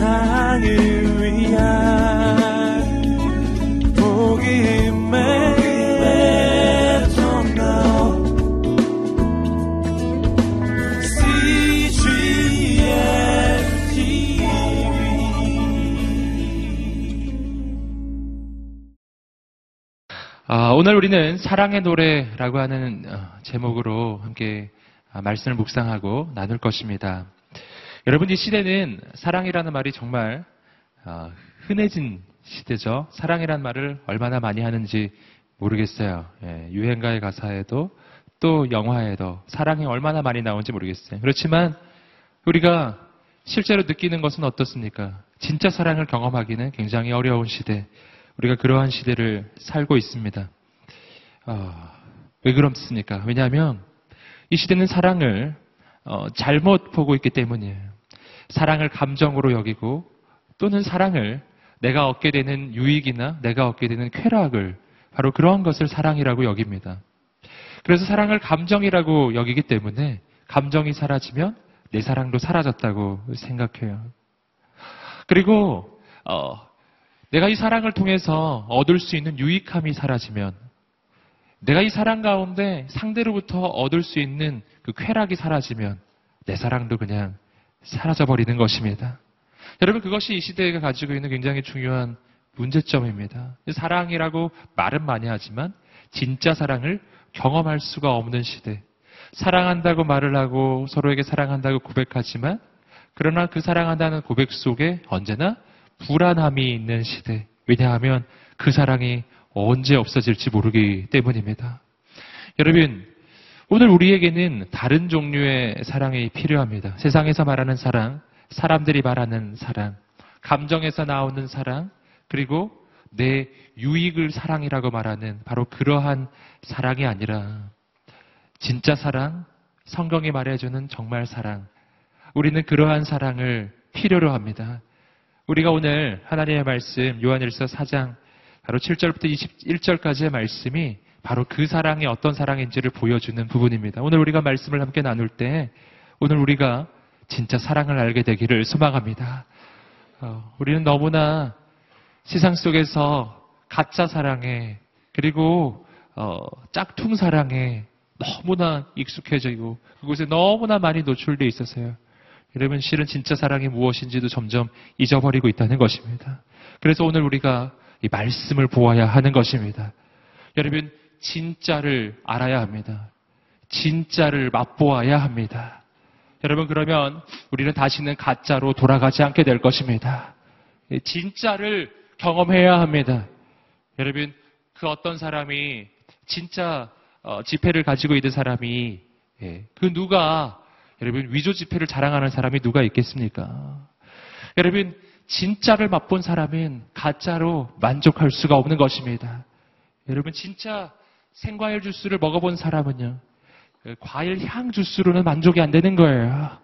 세상을 위한 복음의 아, 오늘 우리는 사랑의 노래라고 하는 어, 제목으로 함께 아, 말씀을 묵상하고 나눌 것입니다. 여러분 이 시대는 사랑이라는 말이 정말 어, 흔해진 시대죠. 사랑이라는 말을 얼마나 많이 하는지 모르겠어요. 예, 유행가의 가사에도 또 영화에도 사랑이 얼마나 많이 나오는지 모르겠어요. 그렇지만 우리가 실제로 느끼는 것은 어떻습니까? 진짜 사랑을 경험하기는 굉장히 어려운 시대. 우리가 그러한 시대를 살고 있습니다. 어, 왜 그렇습니까? 왜냐하면 이 시대는 사랑을 어, 잘못 보고 있기 때문이에요. 사랑을 감정으로 여기고 또는 사랑을 내가 얻게 되는 유익이나 내가 얻게 되는 쾌락을 바로 그러한 것을 사랑이라고 여깁니다. 그래서 사랑을 감정이라고 여기기 때문에 감정이 사라지면 내 사랑도 사라졌다고 생각해요. 그리고 어, 내가 이 사랑을 통해서 얻을 수 있는 유익함이 사라지면 내가 이 사랑 가운데 상대로부터 얻을 수 있는 그 쾌락이 사라지면 내 사랑도 그냥 사라져 버리는 것입니다. 여러분 그것이 이 시대가 가지고 있는 굉장히 중요한 문제점입니다. 사랑이라고 말은 많이 하지만 진짜 사랑을 경험할 수가 없는 시대. 사랑한다고 말을 하고 서로에게 사랑한다고 고백하지만 그러나 그 사랑한다는 고백 속에 언제나 불안함이 있는 시대. 왜냐하면 그 사랑이 언제 없어질지 모르기 때문입니다. 여러분, 오늘 우리에게는 다른 종류의 사랑이 필요합니다. 세상에서 말하는 사랑, 사람들이 말하는 사랑, 감정에서 나오는 사랑, 그리고 내 유익을 사랑이라고 말하는 바로 그러한 사랑이 아니라 진짜 사랑, 성경이 말해주는 정말 사랑. 우리는 그러한 사랑을 필요로 합니다. 우리가 오늘 하나님의 말씀 요한일서 4장 바로 7절부터 21절까지의 말씀이 바로 그 사랑이 어떤 사랑인지를 보여주는 부분입니다. 오늘 우리가 말씀을 함께 나눌 때 오늘 우리가 진짜 사랑을 알게 되기를 소망합니다. 어, 우리는 너무나 세상 속에서 가짜 사랑에 그리고 어, 짝퉁 사랑에 너무나 익숙해지고 그곳에 너무나 많이 노출되어 있어서요. 여러분 실은 진짜 사랑이 무엇인지도 점점 잊어버리고 있다는 것입니다. 그래서 오늘 우리가 이 말씀을 보아야 하는 것입니다. 여러분 진짜를 알아야 합니다. 진짜를 맛보아야 합니다. 여러분 그러면 우리는 다시는 가짜로 돌아가지 않게 될 것입니다. 진짜를 경험해야 합니다. 여러분 그 어떤 사람이 진짜 어, 지폐를 가지고 있는 사람이 예, 그 누가 여러분 위조 지폐를 자랑하는 사람이 누가 있겠습니까? 여러분 진짜를 맛본 사람은 가짜로 만족할 수가 없는 것입니다. 여러분 진짜 생과일 주스를 먹어본 사람은요 과일 향 주스로는 만족이 안 되는 거예요.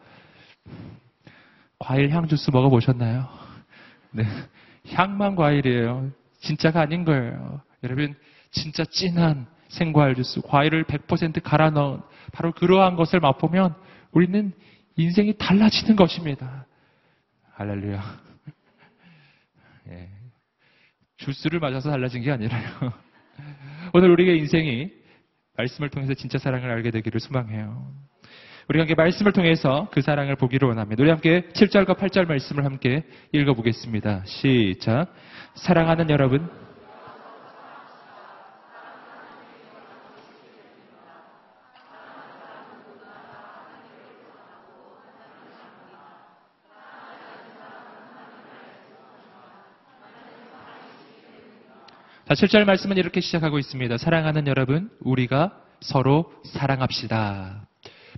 과일 향 주스 먹어보셨나요? 네. 향만 과일이에요. 진짜가 아닌 거예요. 여러분, 진짜 진한 생과일 주스, 과일을 100% 갈아 넣은 바로 그러한 것을 맛보면 우리는 인생이 달라지는 것입니다. 할렐루야. 예. 주스를 맞아서 달라진 게 아니라요. 오늘 우리의 인생이 말씀을 통해서 진짜 사랑을 알게 되기를 소망해요. 우리 함께 말씀을 통해서 그 사랑을 보기를 원합니다. 우리 함께 7절과 8절 말씀을 함께 읽어보겠습니다. 시작. 사랑하는 여러분, 자, 7절 말씀은 이렇게 시작하고 있습니다. 사랑하는 여러분, 우리가 서로 사랑합시다.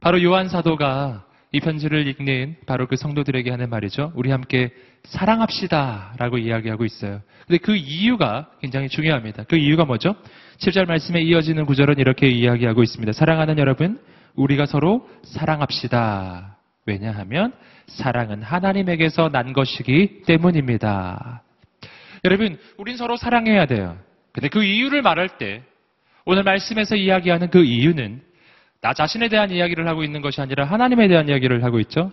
바로 요한 사도가 이 편지를 읽는 바로 그 성도들에게 하는 말이죠. 우리 함께 사랑합시다 라고 이야기하고 있어요. 근데 그 이유가 굉장히 중요합니다. 그 이유가 뭐죠? 7절 말씀에 이어지는 구절은 이렇게 이야기하고 있습니다. 사랑하는 여러분, 우리가 서로 사랑합시다. 왜냐하면 사랑은 하나님에게서 난 것이기 때문입니다. 여러분, 우린 서로 사랑해야 돼요. 근데 그 이유를 말할 때 오늘 말씀에서 이야기하는 그 이유는 나 자신에 대한 이야기를 하고 있는 것이 아니라 하나님에 대한 이야기를 하고 있죠.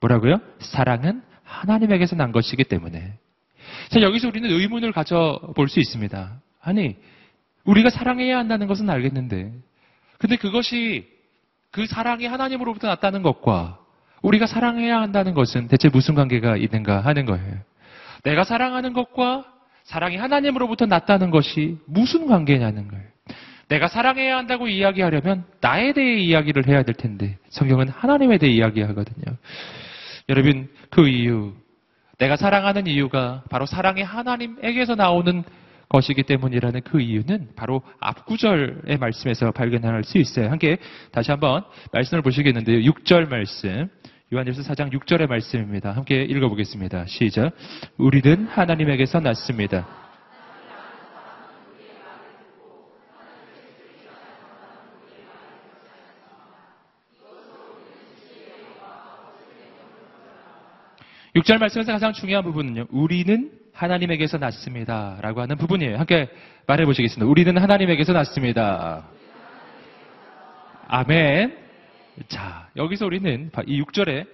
뭐라고요? 사랑은 하나님에게서 난 것이기 때문에. 자, 여기서 우리는 의문을 가져볼 수 있습니다. 아니, 우리가 사랑해야 한다는 것은 알겠는데, 근데 그것이 그 사랑이 하나님으로부터 났다는 것과 우리가 사랑해야 한다는 것은 대체 무슨 관계가 있는가 하는 거예요. 내가 사랑하는 것과 사랑이 하나님으로부터 났다는 것이 무슨 관계냐는 거예요. 내가 사랑해야 한다고 이야기하려면 나에 대해 이야기를 해야 될 텐데 성경은 하나님에 대해 이야기하거든요. 여러분 그 이유 내가 사랑하는 이유가 바로 사랑이 하나님에게서 나오는 것이기 때문이라는 그 이유는 바로 앞구절의 말씀에서 발견할 수 있어요. 함께 다시 한번 말씀을 보시겠는데요. 6절 말씀. 요한일서 4장 6절의 말씀입니다. 함께 읽어보겠습니다. 시작. 우리는 하나님에게서 났습니다. 6절 말씀에서 가장 중요한 부분은요. 우리는 하나님에게서 났습니다. 라고 하는 부분이에요. 함께 말해 보시겠습니다. 우리는 하나님에게서 났습니다. 아멘. 자, 여기서 우리는 이 6절에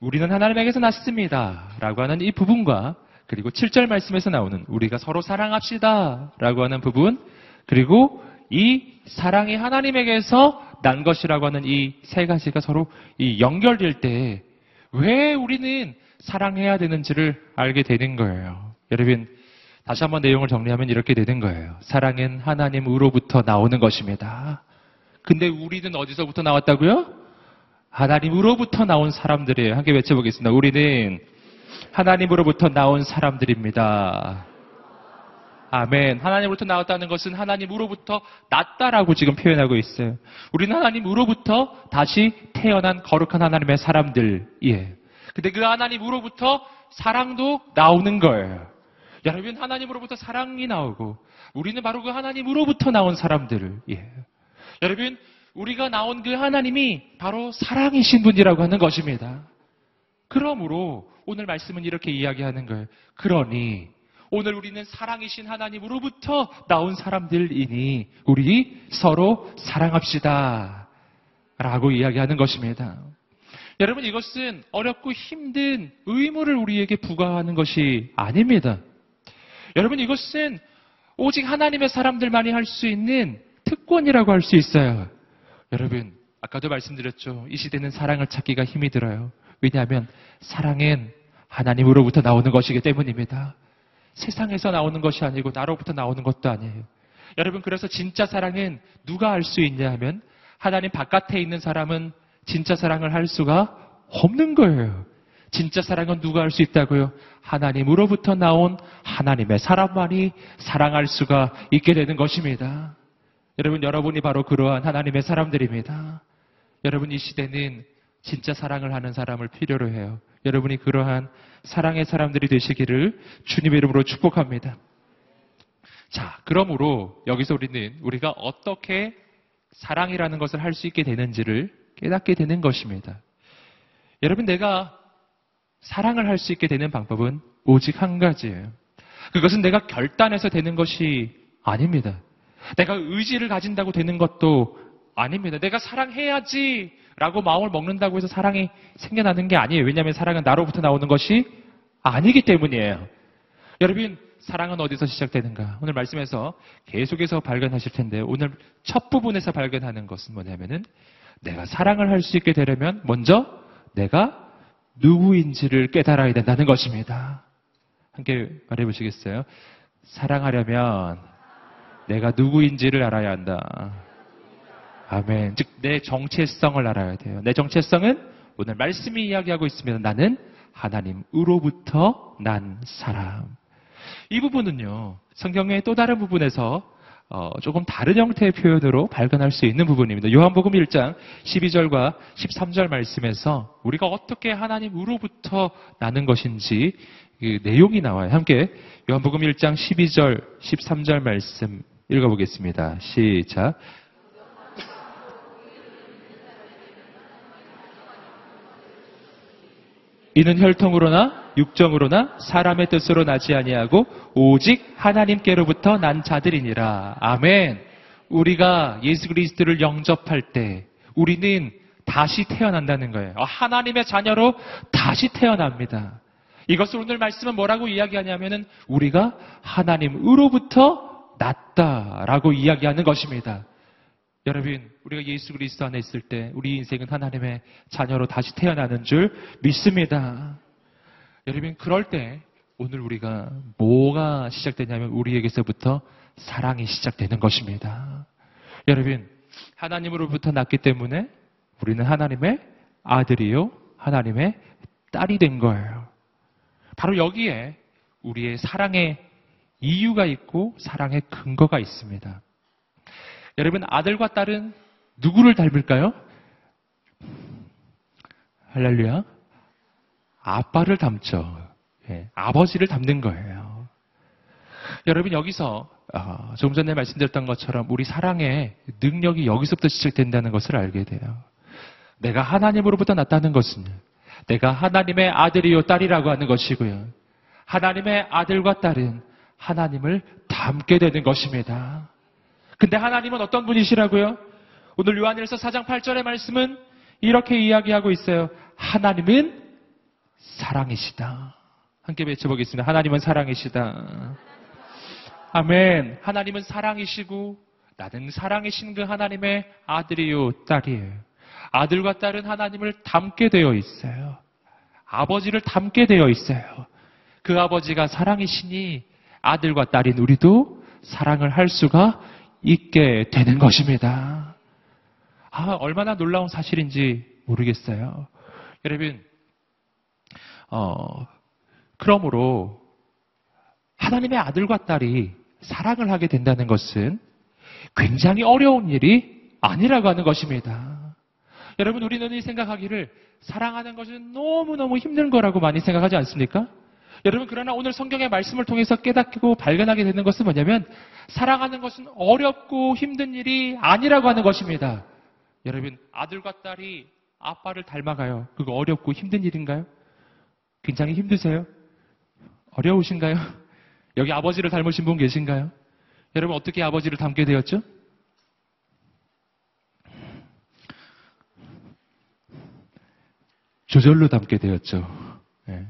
우리는 하나님에게서 났습니다. 라고 하는 이 부분과 그리고 7절 말씀에서 나오는 우리가 서로 사랑합시다. 라고 하는 부분 그리고 이 사랑이 하나님에게서 난 것이라고 하는 이 세 가지가 서로 이 연결될 때 왜 우리는 사랑해야 되는지를 알게 되는 거예요. 여러분, 다시 한번 내용을 정리하면 이렇게 되는 거예요. 사랑은 하나님으로부터 나오는 것입니다. 근데 우리는 어디서부터 나왔다고요? 하나님으로부터 나온 사람들이에요. 함께 외쳐보겠습니다. 우리는 하나님으로부터 나온 사람들입니다. 아멘. 하나님으로부터 나왔다는 것은 하나님으로부터 났다라고 지금 표현하고 있어요. 우리는 하나님으로부터 다시 태어난 거룩한 하나님의 사람들이에요. 근데 그 하나님으로부터 사랑도 나오는 거예요. 여러분 하나님으로부터 사랑이 나오고 우리는 바로 그 하나님으로부터 나온 사람들을 예. 여러분 우리가 나온 그 하나님이 바로 사랑이신 분이라고 하는 것입니다. 그러므로 오늘 말씀은 이렇게 이야기하는 거예요. 그러니 오늘 우리는 사랑이신 하나님으로부터 나온 사람들이니 우리 서로 사랑합시다. 라고 이야기하는 것입니다. 여러분 이것은 어렵고 힘든 의무를 우리에게 부과하는 것이 아닙니다. 여러분 이것은 오직 하나님의 사람들만이 할 수 있는 특권이라고 할 수 있어요. 여러분 아까도 말씀드렸죠. 이 시대는 사랑을 찾기가 힘이 들어요. 왜냐하면 사랑은 하나님으로부터 나오는 것이기 때문입니다. 세상에서 나오는 것이 아니고 나로부터 나오는 것도 아니에요. 여러분 그래서 진짜 사랑은 누가 알 수 있냐 하면 하나님 바깥에 있는 사람은 진짜 사랑을 할 수가 없는 거예요. 진짜 사랑은 누가 할 수 있다고요? 하나님으로부터 나온 하나님의 사람만이 사랑할 수가 있게 되는 것입니다. 여러분, 여러분이 바로 그러한 하나님의 사람들입니다. 여러분, 이 시대는 진짜 사랑을 하는 사람을 필요로 해요. 여러분이 그러한 사랑의 사람들이 되시기를 주님의 이름으로 축복합니다. 자, 그러므로 여기서 우리는 우리가 어떻게 사랑이라는 것을 할 수 있게 되는지를 깨닫게 되는 것입니다. 여러분, 내가 사랑을 할 수 있게 되는 방법은 오직 한 가지예요. 그것은 내가 결단해서 되는 것이 아닙니다. 내가 의지를 가진다고 되는 것도 아닙니다. 내가 사랑해야지 라고 마음을 먹는다고 해서 사랑이 생겨나는 게 아니에요. 왜냐하면 사랑은 나로부터 나오는 것이 아니기 때문이에요. 여러분, 사랑은 어디서 시작되는가? 오늘 말씀에서 계속해서 발견하실 텐데 오늘 첫 부분에서 발견하는 것은 뭐냐면은 내가 사랑을 할 수 있게 되려면 먼저 내가 누구인지를 깨달아야 된다는 것입니다. 함께 말해 보시겠어요? 사랑하려면 내가 누구인지를 알아야 한다. 아멘. 즉, 내 정체성을 알아야 돼요. 내 정체성은 오늘 말씀이 이야기하고 있습니다. 나는 하나님으로부터 난 사람. 이 부분은요, 성경의 또 다른 부분에서 어, 조금 다른 형태의 표현으로 발견할 수 있는 부분입니다. 요한복음 1장 12절과 13절 말씀에서 우리가 어떻게 하나님으로부터 나는 것인지 그 내용이 나와요. 함께 요한복음 1장 12절, 13절 말씀 읽어보겠습니다. 시작. 이는 혈통으로나 육정으로나 사람의 뜻으로 나지 아니하고 오직 하나님께로부터 난 자들이니라. 아멘. 우리가 예수 그리스도를 영접할 때 우리는 다시 태어난다는 거예요. 하나님의 자녀로 다시 태어납니다. 이것을 오늘 말씀은 뭐라고 이야기하냐면은 우리가 하나님으로부터 낫다라고 이야기하는 것입니다. 여러분, 우리가 예수 그리스도 안에 있을 때 우리 인생은 하나님의 자녀로 다시 태어나는 줄 믿습니다. 여러분, 그럴 때 오늘 우리가 뭐가 시작되냐면 우리에게서부터 사랑이 시작되는 것입니다. 여러분, 하나님으로부터 났기 때문에 우리는 하나님의 아들이요, 하나님의 딸이 된 거예요. 바로 여기에 우리의 사랑의 이유가 있고 사랑의 근거가 있습니다. 여러분, 아들과 딸은 누구를 닮을까요? 할렐루야. 아빠를 닮죠. 예, 아버지를 닮는 거예요. 여러분, 여기서, 어, 조금 전에 말씀드렸던 것처럼 우리 사랑의 능력이 여기서부터 시작된다는 것을 알게 돼요. 내가 하나님으로부터 났다는 것은 내가 하나님의 아들이요 딸이라고 하는 것이고요. 하나님의 아들과 딸은 하나님을 닮게 되는 것입니다. 근데 하나님은 어떤 분이시라고요? 오늘 요한일서 4장 8절의 말씀은 이렇게 이야기하고 있어요. 하나님은 사랑이시다. 함께 외쳐보겠습니다. 하나님은 사랑이시다. 아멘. 하나님은 사랑이시고 나는 사랑이신 그 하나님의 아들이요 딸이에요. 아들과 딸은 하나님을 닮게 되어 있어요. 아버지를 닮게 되어 있어요. 그 아버지가 사랑이시니 아들과 딸인 우리도 사랑을 할 수가 있게 되는 것입니다. 아, 얼마나 놀라운 사실인지 모르겠어요. 여러분, 어, 그러므로 하나님의 아들과 딸이 사랑을 하게 된다는 것은 굉장히 어려운 일이 아니라고 하는 것입니다. 여러분, 우리는 이 생각하기를 사랑하는 것은 너무너무 힘든 거라고 많이 생각하지 않습니까? 여러분, 그러나 오늘 성경의 말씀을 통해서 깨닫고 발견하게 되는 것은 뭐냐면, 사랑하는 것은 어렵고 힘든 일이 아니라고 하는 것입니다. 여러분, 아들과 딸이 아빠를 닮아가요. 그거 어렵고 힘든 일인가요? 굉장히 힘드세요? 어려우신가요? 여기 아버지를 닮으신 분 계신가요? 여러분, 어떻게 아버지를 닮게 되었죠? 조절로 닮게 되었죠. 네.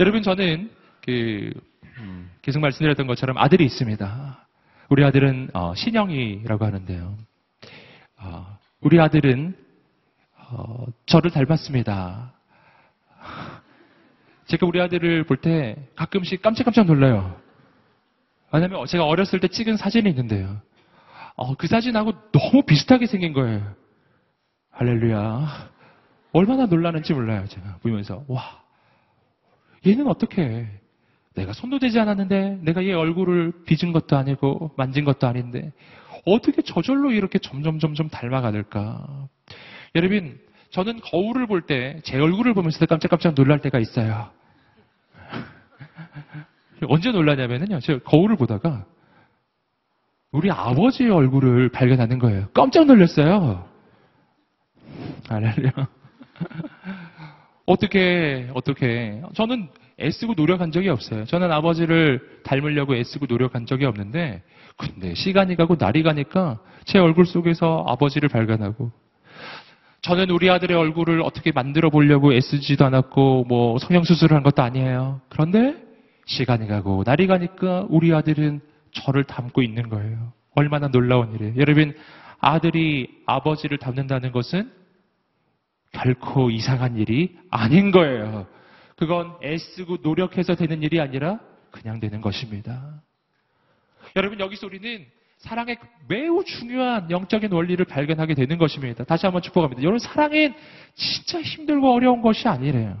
여러분, 저는 그, 음, 계속 말씀드렸던 것처럼 아들이 있습니다. 우리 아들은 어, 신영이라고 하는데요. 어, 우리 아들은 어, 저를 닮았습니다. 제가 우리 아들을 볼 때 가끔씩 깜짝깜짝 놀라요. 왜냐면 제가 어렸을 때 찍은 사진이 있는데요. 어, 그 사진하고 너무 비슷하게 생긴 거예요. 할렐루야. 얼마나 놀라는지 몰라요, 제가 보면서. 와, 얘는 어떻게 내가 손도 대지 않았는데 내가 얘 얼굴을 빚은 것도 아니고 만진 것도 아닌데 어떻게 저절로 이렇게 점점 점점 닮아가들까? 여러분, 저는 거울을 볼 때 제 얼굴을 보면서도 깜짝깜짝 놀랄 때가 있어요. 언제 놀라냐면요. 제가 거울을 보다가 우리 아버지의 얼굴을 발견하는 거예요. 깜짝 놀랐어요. 알렐루야. 어떻게, 어떻게. 저는 애쓰고 노력한 적이 없어요. 저는 아버지를 닮으려고 애쓰고 노력한 적이 없는데, 근데 시간이 가고 날이 가니까 제 얼굴 속에서 아버지를 발견하고, 저는 우리 아들의 얼굴을 어떻게 만들어 보려고 애쓰지도 않았고, 뭐 성형수술을 한 것도 아니에요. 그런데 시간이 가고 날이 가니까 우리 아들은 저를 닮고 있는 거예요. 얼마나 놀라운 일이에요. 여러분, 아들이 아버지를 닮는다는 것은 결코 이상한 일이 아닌 거예요. 그건 애쓰고 노력해서 되는 일이 아니라 그냥 되는 것입니다. 여러분, 여기서 우리는 사랑의 매우 중요한 영적인 원리를 발견하게 되는 것입니다. 다시 한번 축복합니다. 여러분, 사랑은 진짜 힘들고 어려운 것이 아니래요.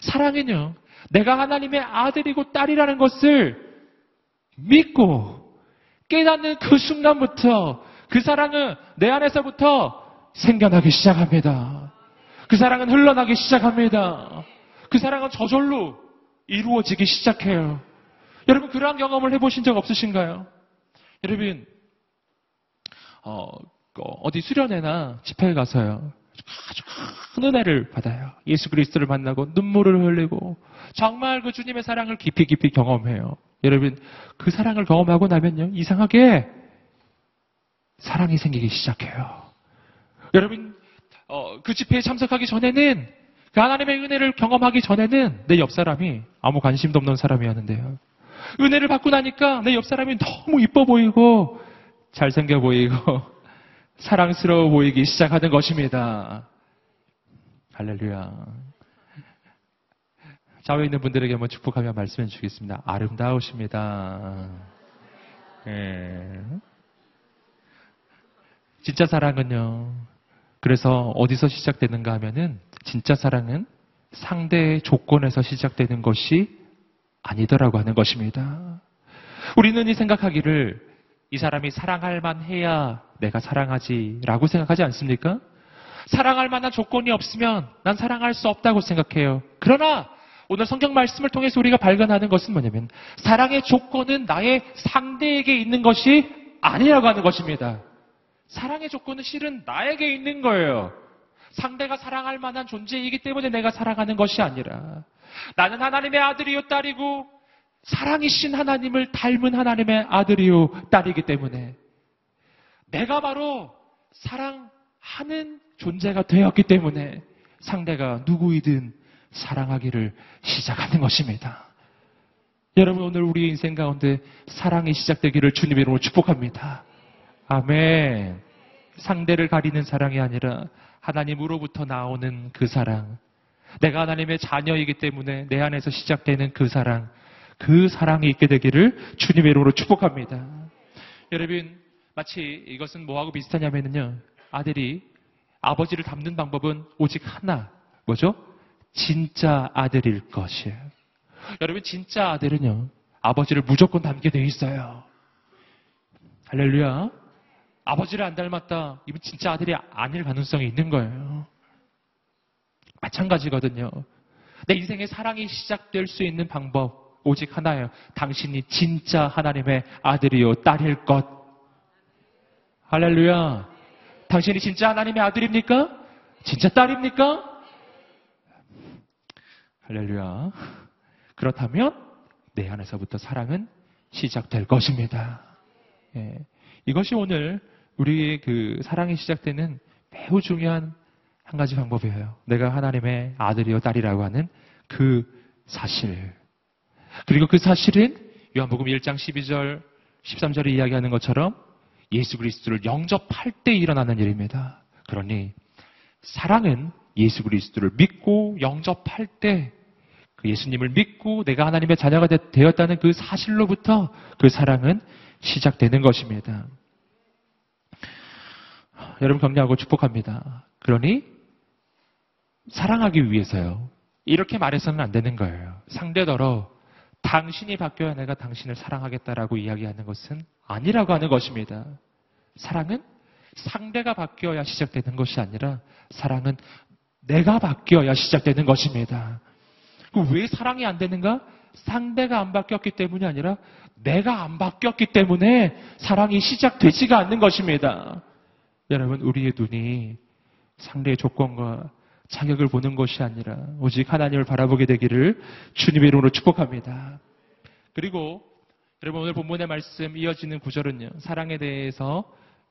사랑은요, 내가 하나님의 아들이고 딸이라는 것을 믿고 깨닫는 그 순간부터 그 사랑은 내 안에서부터 생겨나기 시작합니다. 그 사랑은 흘러나기 시작합니다. 그 사랑은 저절로 이루어지기 시작해요. 여러분 그러한 경험을 해보신 적 없으신가요? 여러분 어, 어디 수련회나 집회에 가서요. 아주 큰 은혜를 받아요. 예수 그리스도를 만나고 눈물을 흘리고 정말 그 주님의 사랑을 깊이 깊이 경험해요. 여러분 그 사랑을 경험하고 나면요 이상하게 사랑이 생기기 시작해요. 여러분 어, 그 집회에 참석하기 전에는 그 하나님의 은혜를 경험하기 전에는 내 옆 사람이 아무 관심도 없는 사람이었는데요. 은혜를 받고 나니까 내 옆 사람이 너무 이뻐 보이고 잘생겨 보이고 사랑스러워 보이기 시작하는 것입니다. 할렐루야. 좌우에 있는 분들에게 한번 축복하며 말씀해 주겠습니다. 아름다우십니다. 예. 진짜 사랑은요. 그래서 어디서 시작되는가 하면은 진짜 사랑은 상대의 조건에서 시작되는 것이 아니더라고 하는 것입니다. 우리는 이 생각하기를 이 사람이 사랑할 만해야 내가 사랑하지라고 생각하지 않습니까? 사랑할 만한 조건이 없으면 난 사랑할 수 없다고 생각해요. 그러나 오늘 성경 말씀을 통해서 우리가 발견하는 것은 뭐냐면 사랑의 조건은 나의 상대에게 있는 것이 아니라고 하는 것입니다. 사랑의 조건은 실은 나에게 있는 거예요. 상대가 사랑할 만한 존재이기 때문에 내가 사랑하는 것이 아니라 나는 하나님의 아들이요 딸이고 사랑이신 하나님을 닮은 하나님의 아들이요 딸이기 때문에 내가 바로 사랑하는 존재가 되었기 때문에 상대가 누구이든 사랑하기를 시작하는 것입니다. 여러분 오늘 우리의 인생 가운데 사랑이 시작되기를 주님의 이름으로 축복합니다. 아멘. 상대를 가리는 사랑이 아니라 하나님으로부터 나오는 그 사랑. 내가 하나님의 자녀이기 때문에 내 안에서 시작되는 그 사랑. 그 사랑이 있게 되기를 주님의 이름으로 축복합니다. 여러분, 마치 이것은 뭐하고 비슷하냐면요. 아들이 아버지를 닮는 방법은 오직 하나. 뭐죠? 진짜 아들일 것이에요. 여러분, 진짜 아들은요. 아버지를 무조건 닮게 돼 있어요. 할렐루야. 아버지를 안 닮았다. 이건 진짜 아들이 아닐 가능성이 있는 거예요. 마찬가지거든요. 내 인생의 사랑이 시작될 수 있는 방법 오직 하나예요. 당신이 진짜 하나님의 아들이요 딸일 것. 할렐루야. 당신이 진짜 하나님의 아들입니까? 진짜 딸입니까? 할렐루야. 그렇다면 내 안에서부터 사랑은 시작될 것입니다. 예. 이것이 오늘 우리의 그 사랑이 시작되는 매우 중요한 한 가지 방법이에요. 내가 하나님의 아들이요 딸이라고 하는 그 사실. 그리고 그 사실은 요한복음 1장 12절, 13절에 이야기하는 것처럼 예수 그리스도를 영접할 때 일어나는 일입니다. 그러니 사랑은 예수 그리스도를 믿고 영접할 때 그 예수님을 믿고 내가 하나님의 자녀가 되었다는 그 사실로부터 그 사랑은 시작되는 것입니다. 여러분 격려하고 축복합니다. 그러니 사랑하기 위해서요. 이렇게 말해서는 안 되는 거예요. 상대더러 당신이 바뀌어야 내가 당신을 사랑하겠다라고 이야기하는 것은 아니라고 하는 것입니다. 사랑은 상대가 바뀌어야 시작되는 것이 아니라 사랑은 내가 바뀌어야 시작되는 것입니다. 왜 사랑이 안 되는가? 상대가 안 바뀌었기 때문이 아니라 내가 안 바뀌었기 때문에 사랑이 시작되지가 않는 것입니다. 여러분, 우리의 눈이 상대의 조건과 자격을 보는 것이 아니라 오직 하나님을 바라보게 되기를 주님의 이름으로 축복합니다. 그리고 여러분 오늘 본문의 말씀 이어지는 구절은요. 사랑에 대해서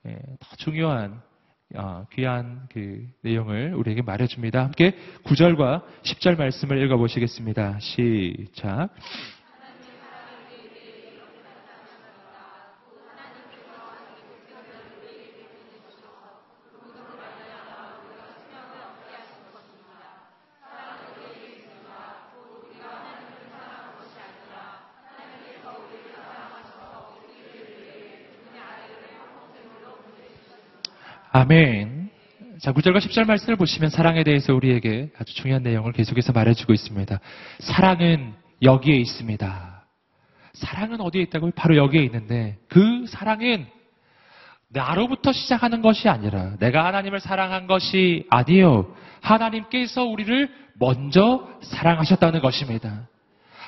예, 더 중요한 어, 귀한 그 내용을 우리에게 말해줍니다. 함께 9절과 10절 말씀을 읽어보시겠습니다. 시작. 아멘. 자, 9절과 10절 말씀을 보시면 사랑에 대해서 우리에게 아주 중요한 내용을 계속해서 말해주고 있습니다. 사랑은 여기에 있습니다. 사랑은 어디에 있다고요? 바로 여기에 있는데 그 사랑은 나로부터 시작하는 것이 아니라 내가 하나님을 사랑한 것이 아니요. 하나님께서 우리를 먼저 사랑하셨다는 것입니다.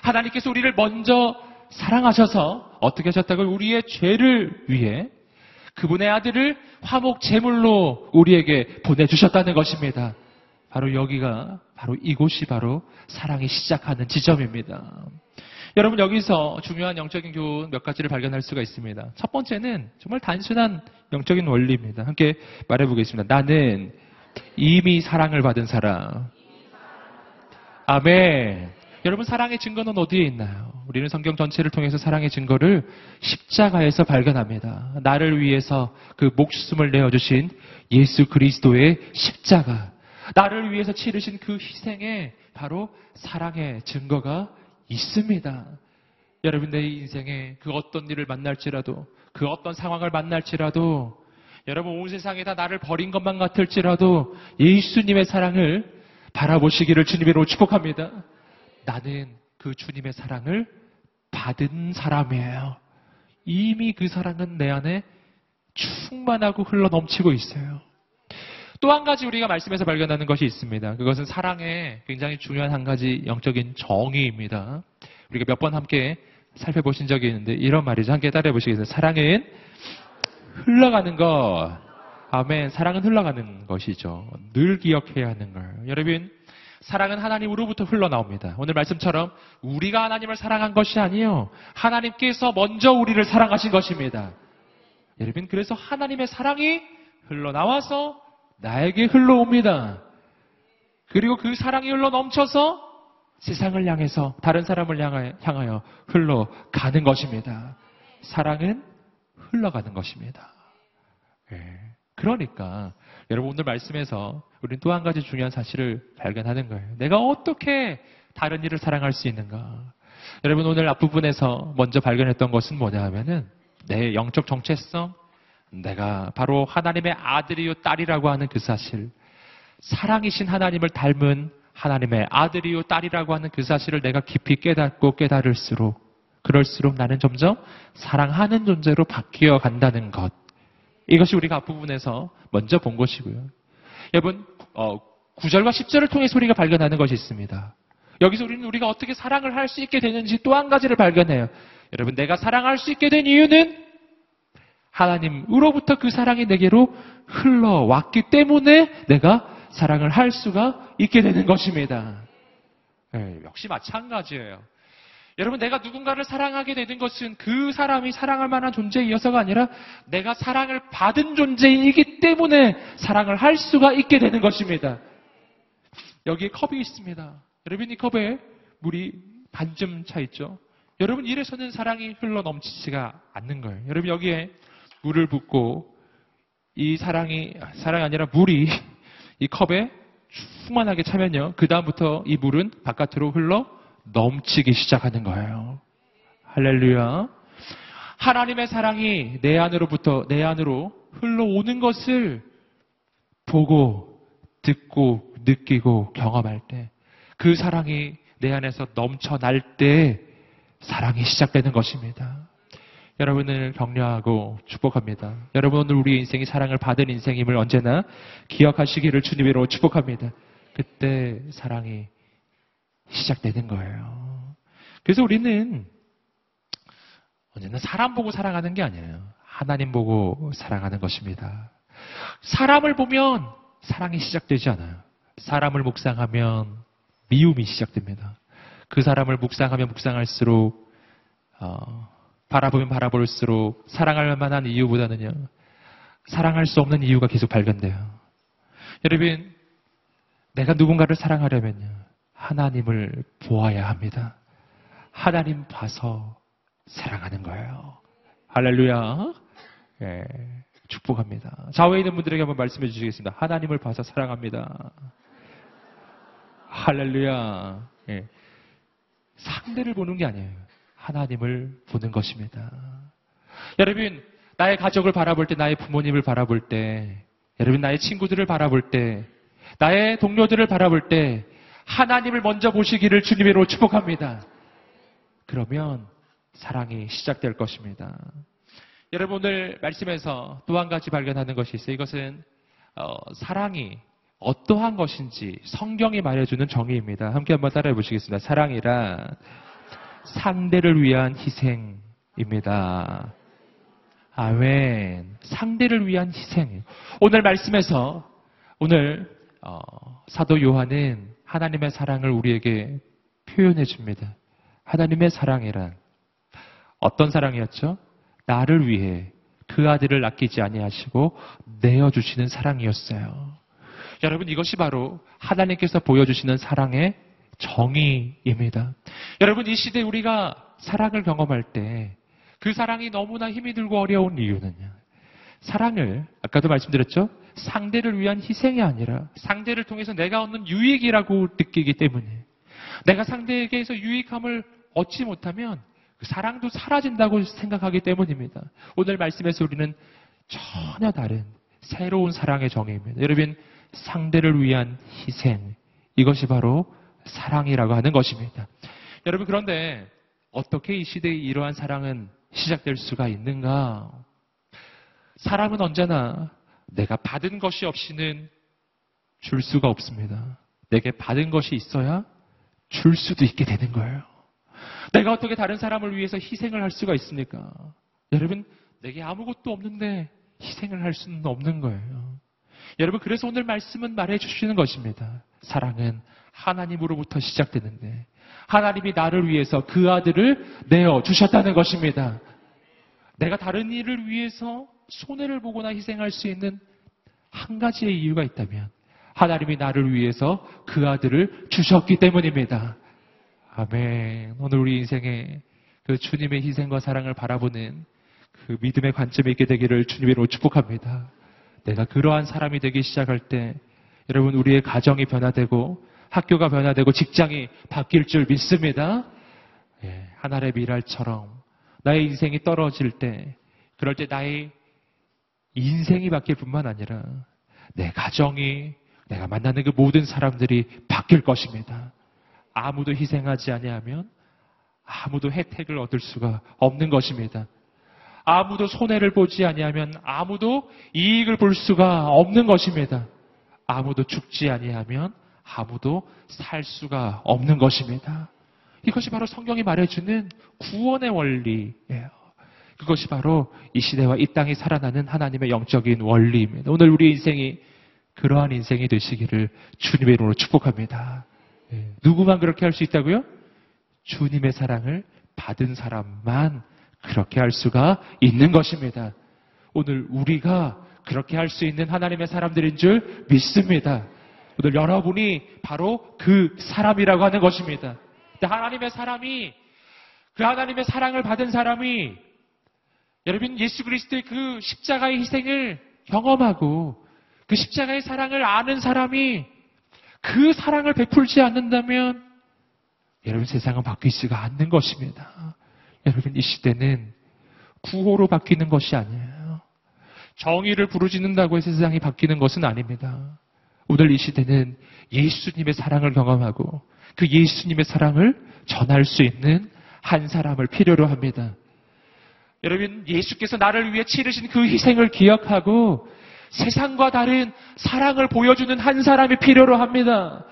하나님께서 우리를 먼저 사랑하셔서 어떻게 하셨다고요? 우리의 죄를 위해 그분의 아들을 화목 제물로 우리에게 보내주셨다는 것입니다. 바로 여기가, 바로 이곳이 바로 사랑이 시작하는 지점입니다. 여러분 여기서 중요한 영적인 교훈 몇 가지를 발견할 수가 있습니다. 첫 번째는 정말 단순한 영적인 원리입니다. 함께 말해보겠습니다. 나는 이미 사랑을 받은 사람. 아멘. 여러분 사랑의 증거는 어디에 있나요? 우리는 성경 전체를 통해서 사랑의 증거를 십자가에서 발견합니다. 나를 위해서 그 목숨을 내어 주신 예수 그리스도의 십자가. 나를 위해서 치르신 그 희생에 바로 사랑의 증거가 있습니다. 여러분 내 인생에 그 어떤 일을 만날지라도 그 어떤 상황을 만날지라도 여러분 온 세상에 다 나를 버린 것만 같을지라도 예수님의 사랑을 바라보시기를 주님으로 축복합니다. 나는 그 주님의 사랑을 받은 사람이에요. 이미 그 사랑은 내 안에 충만하고 흘러 넘치고 있어요. 또 한 가지 우리가 말씀에서 발견하는 것이 있습니다. 그것은 사랑의 굉장히 중요한 한 가지 영적인 정의입니다. 우리가 몇 번 함께 살펴보신 적이 있는데 이런 말이죠. 함께 따라해 보시겠어요? 사랑은 흘러가는 것. 아멘. 사랑은 흘러가는 것이죠. 늘 기억해야 하는 걸. 여러분, 사랑은 하나님으로부터 흘러나옵니다. 오늘 말씀처럼 우리가 하나님을 사랑한 것이 아니요. 하나님께서 먼저 우리를 사랑하신 것입니다. 여러분, 그래서 하나님의 사랑이 흘러나와서 나에게 흘러옵니다. 그리고 그 사랑이 흘러 넘쳐서 세상을 향해서 다른 사람을 향하여 흘러가는 것입니다. 사랑은 흘러가는 것입니다. 예. 그러니까 여러분 오늘 말씀에서 우리는 또 한 가지 중요한 사실을 발견하는 거예요. 내가 어떻게 다른 일을 사랑할 수 있는가? 여러분 오늘 앞부분에서 먼저 발견했던 것은 뭐냐 하면은 내 영적 정체성, 내가 바로 하나님의 아들이요 딸이라고 하는 그 사실, 사랑이신 하나님을 닮은 하나님의 아들이요 딸이라고 하는 그 사실을 내가 깊이 깨닫고 깨달을수록 그럴수록 나는 점점 사랑하는 존재로 바뀌어 간다는 것. 이것이 우리가 앞부분에서 먼저 본 것이고요. 여러분, 어, 9절과 10절을 통해서 우리가 발견하는 것이 있습니다. 여기서 우리는 우리가 어떻게 사랑을 할 수 있게 되는지 또 한 가지를 발견해요. 여러분, 내가 사랑할 수 있게 된 이유는 하나님으로부터 그 사랑이 내게로 흘러왔기 때문에 내가 사랑을 할 수가 있게 되는 것입니다. 네, 역시 마찬가지예요. 여러분, 내가 누군가를 사랑하게 되는 것은 그 사람이 사랑할 만한 존재이어서가 아니라 내가 사랑을 받은 존재이기 때문에 사랑을 할 수가 있게 되는 것입니다. 여기에 컵이 있습니다. 여러분, 이 컵에 물이 반쯤 차 있죠? 여러분, 이래서는 사랑이 흘러 넘치지가 않는 거예요. 여러분, 여기에 물을 붓고 이 사랑이, 사랑이 아니라 물이 이 컵에 충만하게 차면요. 그다음부터 이 물은 바깥으로 흘러 넘치기 시작하는 거예요. 할렐루야. 하나님의 사랑이 내 안으로부터 내 안으로 흘러오는 것을 보고 듣고 느끼고 경험할 때 그 사랑이 내 안에서 넘쳐날 때 사랑이 시작되는 것입니다. 여러분을 격려하고 축복합니다. 여러분 오늘 우리 인생이 사랑을 받은 인생임을 언제나 기억하시기를 주님으로 축복합니다. 그때 사랑이 시작되는 거예요. 그래서 우리는 언제나 사람 보고 사랑하는 게 아니에요. 하나님 보고 사랑하는 것입니다. 사람을 보면 사랑이 시작되지 않아요. 사람을 묵상하면 미움이 시작됩니다. 그 사람을 묵상하면 묵상할수록 어, 바라보면 바라볼수록 사랑할 만한 이유보다는요 사랑할 수 없는 이유가 계속 발견돼요. 여러분 내가 누군가를 사랑하려면요 하나님을 보아야 합니다. 하나님 봐서 사랑하는 거예요. 할렐루야. 예, 축복합니다. 좌우에 있는 분들에게 한번 말씀해 주시겠습니다. 하나님을 봐서 사랑합니다. 할렐루야. 예, 상대를 보는 게 아니에요. 하나님을 보는 것입니다. 여러분, 나의 가족을 바라볼 때, 나의 부모님을 바라볼 때, 여러분, 나의 친구들을 바라볼 때, 나의 동료들을 바라볼 때, 하나님을 먼저 보시기를 주님으로 축복합니다. 그러면 사랑이 시작될 것입니다. 여러분 오늘 말씀에서 또 한 가지 발견하는 것이 있어요. 이것은 어, 사랑이 어떠한 것인지 성경이 말해주는 정의입니다. 함께 한번 따라해 보시겠습니다. 사랑이란 상대를 위한 희생입니다. 아멘. 상대를 위한 희생. 오늘 말씀에서 오늘 어, 사도 요한은 하나님의 사랑을 우리에게 표현해 줍니다. 하나님의 사랑이란 어떤 사랑이었죠? 나를 위해 그 아들을 아끼지 아니하시고 내어 주시는 사랑이었어요. 여러분 이것이 바로 하나님께서 보여주시는 사랑의 정의입니다. 여러분, 이 시대 우리가 사랑을 경험할 때 그 사랑이 너무나 힘이 들고 어려운 이유는요. 사랑을, 아까도 말씀드렸죠? 상대를 위한 희생이 아니라 상대를 통해서 내가 얻는 유익이라고 느끼기 때문에 내가 상대에게서 유익함을 얻지 못하면 그 사랑도 사라진다고 생각하기 때문입니다. 오늘 말씀에서 우리는 전혀 다른 새로운 사랑의 정의입니다. 여러분, 상대를 위한 희생. 이것이 바로 사랑이라고 하는 것입니다. 여러분, 그런데 어떻게 이 시대에 이러한 사랑은 시작될 수가 있는가? 사람은 언제나 내가 받은 것이 없이는 줄 수가 없습니다. 내게 받은 것이 있어야 줄 수도 있게 되는 거예요. 내가 어떻게 다른 사람을 위해서 희생을 할 수가 있습니까? 여러분, 내게 아무것도 없는데 희생을 할 수는 없는 거예요. 여러분, 그래서 오늘 말씀은 말해 주시는 것입니다. 사랑은 하나님으로부터 시작되는데, 하나님이 나를 위해서 그 아들을 내어 주셨다는 것입니다. 내가 다른 일을 위해서 손해를 보거나 희생할 수 있는 한 가지의 이유가 있다면, 하나님이 나를 위해서 그 아들을 주셨기 때문입니다. 아멘. 오늘 우리 인생에 그 주님의 희생과 사랑을 바라보는 그 믿음의 관점이 있게 되기를 주님으로 축복합니다. 내가 그러한 사람이 되기 시작할 때 여러분 우리의 가정이 변화되고 학교가 변화되고 직장이 바뀔 줄 믿습니다. 예, 하늘의 미랄처럼 나의 인생이 떨어질 때 그럴 때 나의 인생이 바뀔 뿐만 아니라 내 가정이 내가 만나는 그 모든 사람들이 바뀔 것입니다. 아무도 희생하지 아니하면 아무도 혜택을 얻을 수가 없는 것입니다. 아무도 손해를 보지 아니하면 아무도 이익을 볼 수가 없는 것입니다. 아무도 죽지 아니하면 아무도 살 수가 없는 것입니다. 이것이 바로 성경이 말해주는 구원의 원리예요. 그것이 바로 이 시대와 이 땅이 살아나는 하나님의 영적인 원리입니다. 오늘 우리 인생이 그러한 인생이 되시기를 주님의 이름으로 축복합니다. 예. 누구만 그렇게 할 수 있다고요? 주님의 사랑을 받은 사람만 그렇게 할 수가 있는 것입니다. 오늘 우리가 그렇게 할 수 있는 하나님의 사람들인 줄 믿습니다. 오늘 여러분이 바로 그 사람이라고 하는 것입니다. 하나님의 사람이 그 하나님의 사랑을 받은 사람이 여러분 예수 그리스도의 그 십자가의 희생을 경험하고 그 십자가의 사랑을 아는 사람이 그 사랑을 베풀지 않는다면 여러분 세상은 바뀌지가 않는 것입니다. 여러분 이 시대는 구호로 바뀌는 것이 아니에요. 정의를 부르짖는다고 해서 세상이 바뀌는 것은 아닙니다. 오늘 이 시대는 예수님의 사랑을 경험하고 그 예수님의 사랑을 전할 수 있는 한 사람을 필요로 합니다. 여러분, 예수께서 나를 위해 치르신 그 희생을 기억하고 세상과 다른 사랑을 보여주는 한 사람이 필요로 합니다.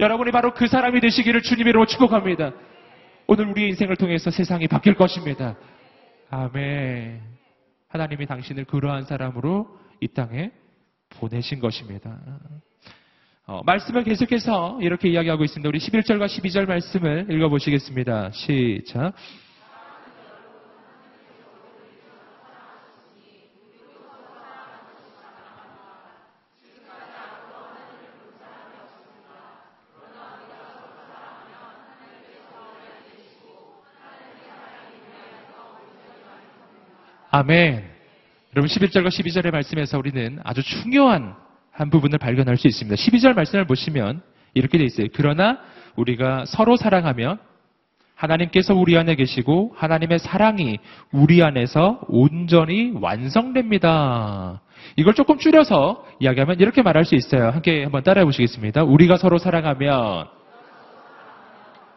여러분이 바로 그 사람이 되시기를 주님으로 축복합니다. 오늘 우리 인생을 통해서 세상이 바뀔 것입니다. 아멘. 하나님이 당신을 그러한 사람으로 이 땅에 보내신 것입니다. 어, 말씀을 계속해서 이렇게 이야기하고 있습니다. 우리 11절과 12절 말씀을 읽어보시겠습니다. 시작. 아멘. 여러분 11절과 12절의 말씀에서 우리는 아주 중요한 한 부분을 발견할 수 있습니다. 12절 말씀을 보시면 이렇게 되어 있어요. 그러나 우리가 서로 사랑하면 하나님께서 우리 안에 계시고 하나님의 사랑이 우리 안에서 온전히 완성됩니다. 이걸 조금 줄여서 이야기하면 이렇게 말할 수 있어요. 함께 한번 따라해 보시겠습니다. 우리가 서로 사랑하면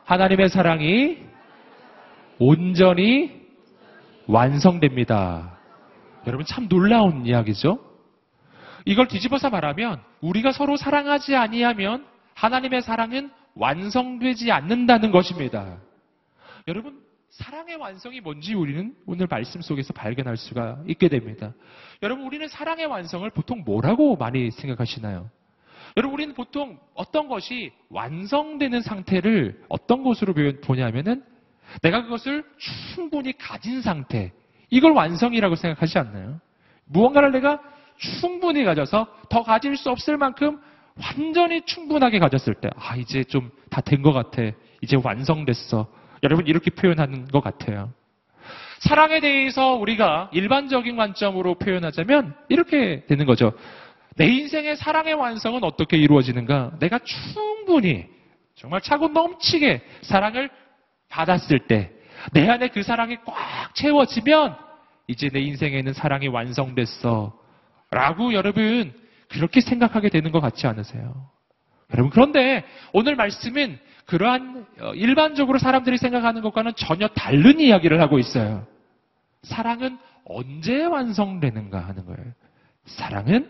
하나님의 사랑이 온전히 완성됩니다. 여러분 참 놀라운 이야기죠? 이걸 뒤집어서 말하면 우리가 서로 사랑하지 아니하면 하나님의 사랑은 완성되지 않는다는 것입니다. 여러분 사랑의 완성이 뭔지 우리는 오늘 말씀 속에서 발견할 수가 있게 됩니다. 여러분 우리는 사랑의 완성을 보통 뭐라고 많이 생각하시나요? 여러분 우리는 보통 어떤 것이 완성되는 상태를 어떤 것으로 보냐면은 내가 그것을 충분히 가진 상태. 이걸 완성이라고 생각하지 않나요? 무언가를 내가 충분히 가져서 더 가질 수 없을 만큼 완전히 충분하게 가졌을 때, 아, 이제 좀 다 된 것 같아. 이제 완성됐어. 여러분, 이렇게 표현하는 것 같아요. 사랑에 대해서 우리가 일반적인 관점으로 표현하자면 이렇게 되는 거죠. 내 인생의 사랑의 완성은 어떻게 이루어지는가? 내가 충분히 정말 차고 넘치게 사랑을 받았을 때, 내 안에 그 사랑이 꽉 채워지면 이제 내 인생에는 사랑이 완성됐어. 라고 여러분 그렇게 생각하게 되는 것 같지 않으세요? 여러분 그런데 오늘 말씀은 그러한 어, 일반적으로 사람들이 생각하는 것과는 전혀 다른 이야기를 하고 있어요. 사랑은 언제 완성되는가 하는 거예요. 사랑은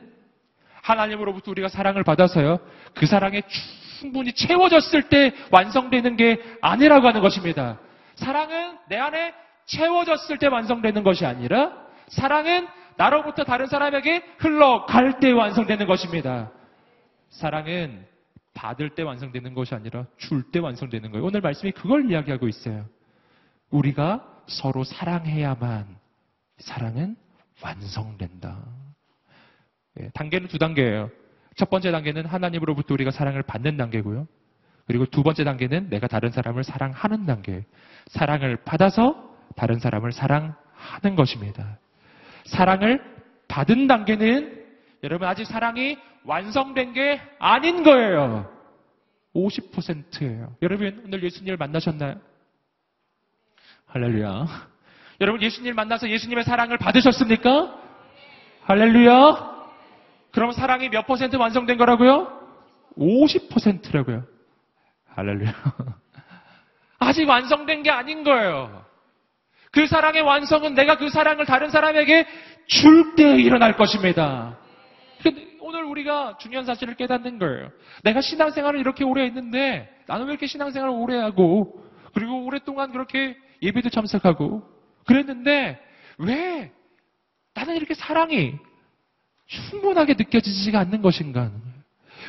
하나님으로부터 우리가 사랑을 받아서요. 그 사랑에 충분히 채워졌을 때 완성되는 게 아니라고 하는 것입니다. 사랑은 내 안에 채워졌을 때 완성되는 것이 아니라 사랑은 나로부터 다른 사람에게 흘러갈 때 완성되는 것입니다. 사랑은 받을 때 완성되는 것이 아니라 줄 때 완성되는 거예요. 오늘 말씀이 그걸 이야기하고 있어요. 우리가 서로 사랑해야만 사랑은 완성된다. 예, 단계는 두 단계예요. 첫 번째 단계는 하나님으로부터 우리가 사랑을 받는 단계고요. 그리고 두 번째 단계는 내가 다른 사람을 사랑하는 단계. 사랑을 받아서 다른 사람을 사랑하는 것입니다. 사랑을 받은 단계는 여러분 아직 사랑이 완성된 게 아닌 거예요. 50%예요. 여러분 오늘 예수님을 만나셨나요? 할렐루야. 여러분 예수님 만나서 예수님의 사랑을 받으셨습니까? 할렐루야. 그럼 사랑이 몇 퍼센트 완성된 거라고요? 50%라고요. 할렐루야. 아직 완성된 게 아닌 거예요. 그 사랑의 완성은 내가 그 사랑을 다른 사람에게 줄 때 일어날 것입니다. 오늘 우리가 중요한 사실을 깨닫는 거예요. 내가 신앙생활을 이렇게 오래 했는데 나는 왜 이렇게 신앙생활을 오래 하고 그리고 오랫동안 그렇게 예배도 참석하고 그랬는데 왜 나는 이렇게 사랑이 충분하게 느껴지지가 않는 것인가?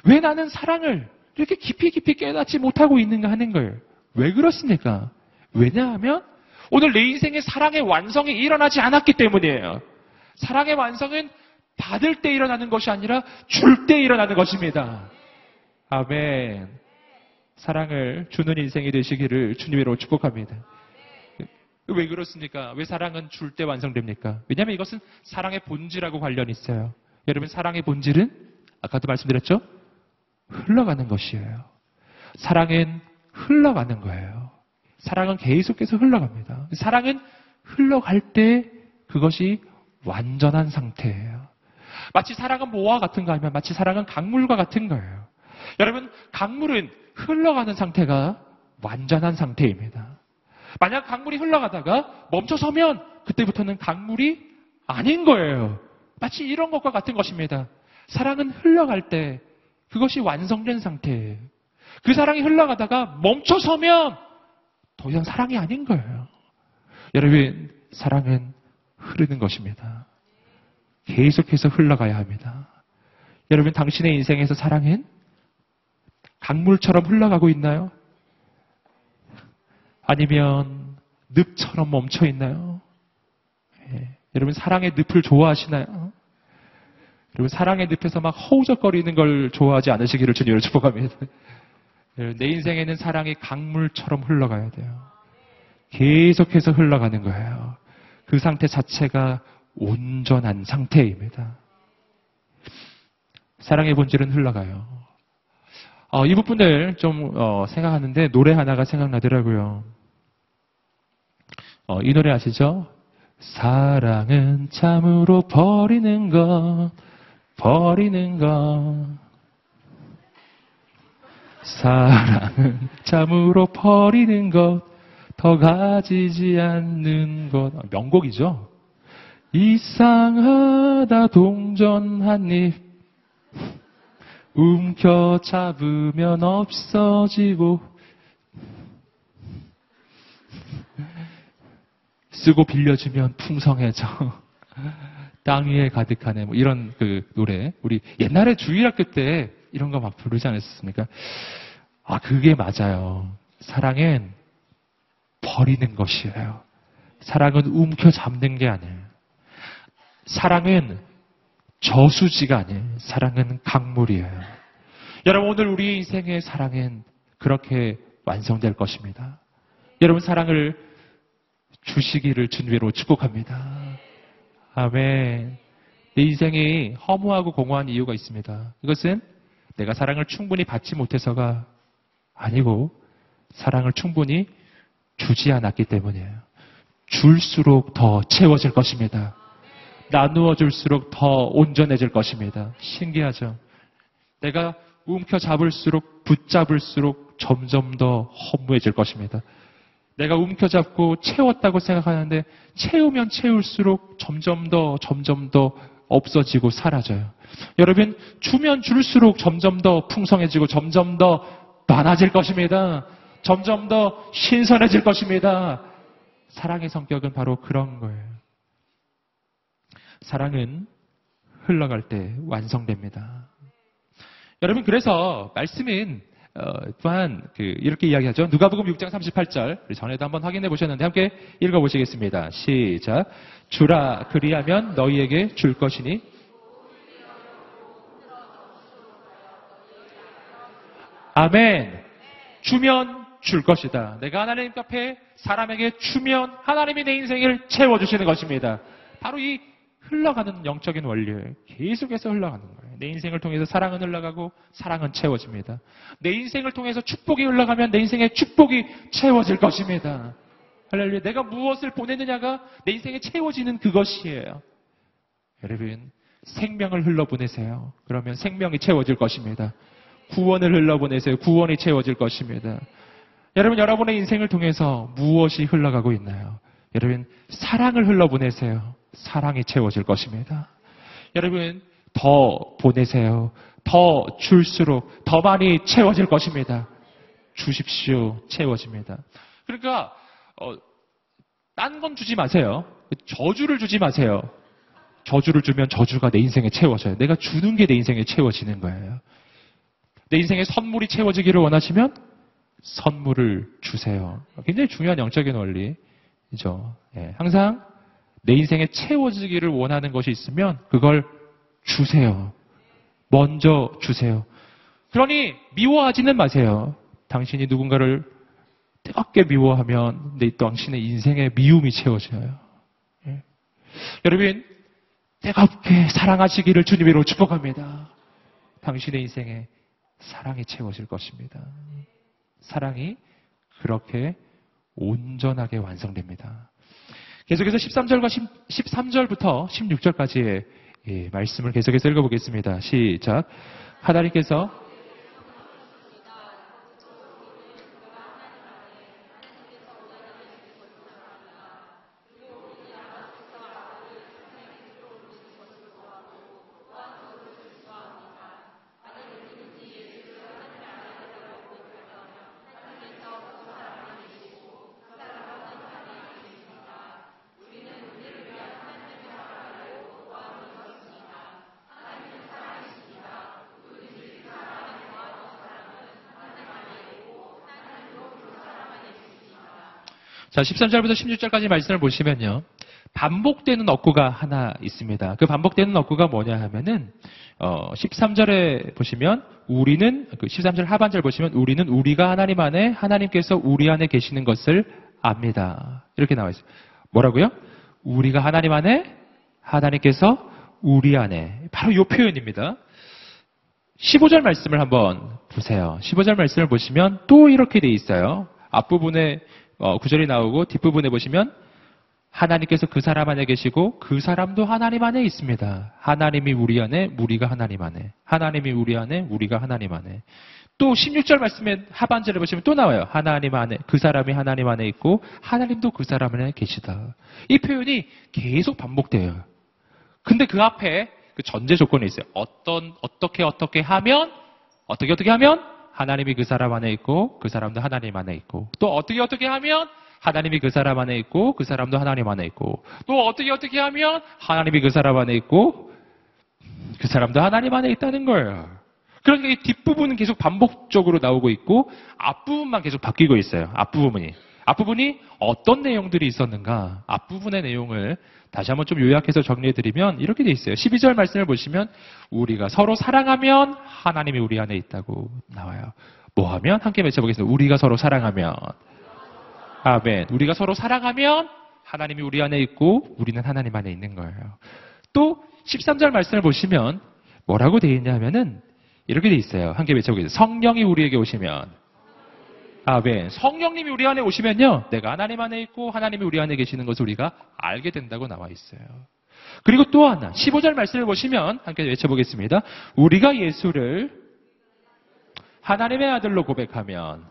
왜 나는 사랑을 이렇게 깊이 깊이 깨닫지 못하고 있는가 하는 거예요. 왜 그렇습니까? 왜냐하면 오늘 내 인생의 사랑의 완성이 일어나지 않았기 때문이에요. 사랑의 완성은 받을 때 일어나는 것이 아니라 줄 때 일어나는 것입니다. 아멘. 사랑을 주는 인생이 되시기를 주님으로 축복합니다. 왜 그렇습니까? 왜 사랑은 줄 때 완성됩니까? 왜냐하면 이것은 사랑의 본질하고 관련이 있어요. 여러분 사랑의 본질은 아까도 말씀드렸죠? 흘러가는 것이에요. 사랑은 흘러가는 거예요. 사랑은 계속해서 흘러갑니다. 사랑은 흘러갈 때 그것이 완전한 상태예요. 마치 사랑은 뭐와 같은가 하면 마치 사랑은 강물과 같은 거예요. 여러분, 강물은 흘러가는 상태가 완전한 상태입니다. 만약 강물이 흘러가다가 멈춰서면 그때부터는 강물이 아닌 거예요. 마치 이런 것과 같은 것입니다. 사랑은 흘러갈 때 그것이 완성된 상태예요. 그 사랑이 흘러가다가 멈춰서면 더 이상 사랑이 아닌 거예요. 여러분, 사랑은 흐르는 것입니다. 계속해서 흘러가야 합니다. 여러분, 당신의 인생에서 사랑은 강물처럼 흘러가고 있나요? 아니면 늪처럼 멈춰 있나요? 예. 여러분, 사랑의 늪을 좋아하시나요? 여러분, 사랑의 늪에서 막 허우적거리는 걸 좋아하지 않으시기를 주님으로 축복합니다. 내 인생에는 사랑이 강물처럼 흘러가야 돼요. 계속해서 흘러가는 거예요. 그 상태 자체가 온전한 상태입니다. 사랑의 본질은 흘러가요. 어, 이 부분을 좀 어, 생각하는데 노래 하나가 생각나더라고요. 어, 이 노래 아시죠? 사랑은 참으로 버리는 것, 버리는 것. 사랑은 참으로 버리는 것, 더 가지지 않는 것. 명곡이죠? 이상하다 동전 한 입, 움켜 잡으면 없어지고, 쓰고 빌려주면 풍성해져. 땅 위에 가득하네. 뭐 이런 그 노래. 우리 옛날에 주일학교 때 이런 거 막 부르지 않았습니까? 아, 그게 맞아요. 사랑은 버리는 것이에요. 사랑은 움켜 잡는 게 아니에요. 사랑은 저수지가 아니에요. 사랑은 강물이에요. 여러분 오늘 우리 인생의 사랑은 그렇게 완성될 것입니다. 여러분 사랑을 주시기를 주님으로 축복합니다. 아멘. 내 인생이 허무하고 공허한 이유가 있습니다. 이것은 내가 사랑을 충분히 받지 못해서가 아니고 사랑을 충분히 주지 않았기 때문이에요. 줄수록 더 채워질 것입니다. 나누어 줄수록 더 온전해질 것입니다. 신기하죠? 내가 움켜 잡을수록 붙잡을수록 점점 더 허무해질 것입니다. 내가 움켜잡고 채웠다고 생각하는데 채우면 채울수록 점점 더 점점 더 없어지고 사라져요. 여러분 주면 줄수록 점점 더 풍성해지고 점점 더 많아질 것입니다. 점점 더 신선해질 것입니다. 사랑의 성격은 바로 그런 거예요. 사랑은 흘러갈 때 완성됩니다. 여러분 그래서 말씀은 어, 또한 그 이렇게 이야기하죠. 누가복음 6장 38절 우리 전에도 한번 확인해 보셨는데 함께 읽어 보시겠습니다. 시작. 주라 그리하면 너희에게 줄 것이니 아멘. 주면 줄 것이다. 내가 하나님 앞에 사람에게 주면 하나님이 내 인생을 채워 주시는 것입니다. 바로 이 흘러가는 영적인 원리예요. 계속해서 흘러가는 거예요. 내 인생을 통해서 사랑은 흘러가고 사랑은 채워집니다. 내 인생을 통해서 축복이 흘러가면 내 인생의 축복이 채워질 것입니다. 할렐루야. 내가 무엇을 보내느냐가 내 인생에 채워지는 그것이에요. 여러분, 생명을 흘러보내세요. 그러면 생명이 채워질 것입니다. 구원을 흘러보내세요. 구원이 채워질 것입니다. 여러분, 여러분의 인생을 통해서 무엇이 흘러가고 있나요? 여러분, 사랑을 흘러보내세요. 사랑이 채워질 것입니다. 여러분, 더 보내세요. 더 줄수록 더 많이 채워질 것입니다. 주십시오. 채워집니다. 그러니까, 어, 딴 건 주지 마세요. 저주를 주지 마세요. 저주를 주면 저주가 내 인생에 채워져요. 내가 주는 게 내 인생에 채워지는 거예요. 내 인생에 선물이 채워지기를 원하시면 선물을 주세요. 굉장히 중요한 영적인 원리죠. 예, 항상 내 인생에 채워지기를 원하는 것이 있으면 그걸 주세요. 먼저 주세요. 그러니 미워하지는 마세요. 당신이 누군가를 뜨겁게 미워하면 내 당신의 인생에 미움이 채워져요. 예. 여러분, 뜨겁게 사랑하시기를 주님으로 축복합니다. 당신의 인생에 사랑이 채워질 것입니다. 사랑이 그렇게 온전하게 완성됩니다. 계속해서 13절과 10, 13절부터 16절까지의 예, 말씀을 계속해서 읽어보겠습니다. 시작. 하나님께서 자, 13절부터 16절까지 말씀을 보시면요. 반복되는 어구가 하나 있습니다. 그 반복되는 어구가 뭐냐 하면은, 어, 13절에 보시면, 우리는, 그 13절 하반절 보시면, 우리는 우리가 하나님 안에, 하나님께서 우리 안에 계시는 것을 압니다. 이렇게 나와 있어요. 뭐라고요? 우리가 하나님 안에, 하나님께서 우리 안에. 바로 이 표현입니다. 15절 말씀을 한번 보세요. 15절 말씀을 보시면 또 이렇게 돼 있어요. 앞부분에 어, 구절이 나오고 뒷부분에 보시면 하나님께서 그 사람 안에 계시고 그 사람도 하나님 안에 있습니다. 하나님이 우리 안에, 우리가 하나님 안에. 하나님이 우리 안에, 우리가 하나님 안에. 또 16절 말씀에 하반절에 보시면 또 나와요. 하나님 안에, 그 사람이 하나님 안에 있고 하나님도 그 사람 안에 계시다. 이 표현이 계속 반복돼요. 근데 그 앞에 그 전제 조건이 있어요. 어떤, 어떻게, 어떻게 하면, 어떻게, 어떻게 하면 하나님이 그 사람 안에 있고 그 사람도 하나님 안에 있고 또 어떻게 어떻게 하면 하나님이 그 사람 안에 있고 그 사람도 하나님 안에 있고 또 어떻게 어떻게 하면 하나님이 그 사람 안에 있고 그 사람도 하나님 안에 있다는 거예요. 그러니까 이 뒷부분은 계속 반복적으로 나오고 있고 앞부분만 계속 바뀌고 있어요. 앞부분이. 앞부분이 어떤 내용들이 있었는가? 앞부분의 내용을 다시 한번 좀 요약해서 정리해드리면 이렇게 돼 있어요. 12절 말씀을 보시면 우리가 서로 사랑하면 하나님이 우리 안에 있다고 나와요. 뭐 하면? 함께 외쳐보겠습니다. 우리가 서로 사랑하면. 아멘. 우리가 서로 사랑하면 하나님이 우리 안에 있고 우리는 하나님 안에 있는 거예요. 또 13절 말씀을 보시면 뭐라고 되어 있냐면은 이렇게 돼 있어요. 함께 외쳐보겠습니다. 성령이 우리에게 오시면 아멘. 성령님이 우리 안에 오시면요. 내가 하나님 안에 있고 하나님이 우리 안에 계시는 것을 우리가 알게 된다고 나와 있어요. 그리고 또 하나 15절 말씀을 보시면 함께 외쳐보겠습니다. 우리가 예수를 하나님의 아들로 고백하면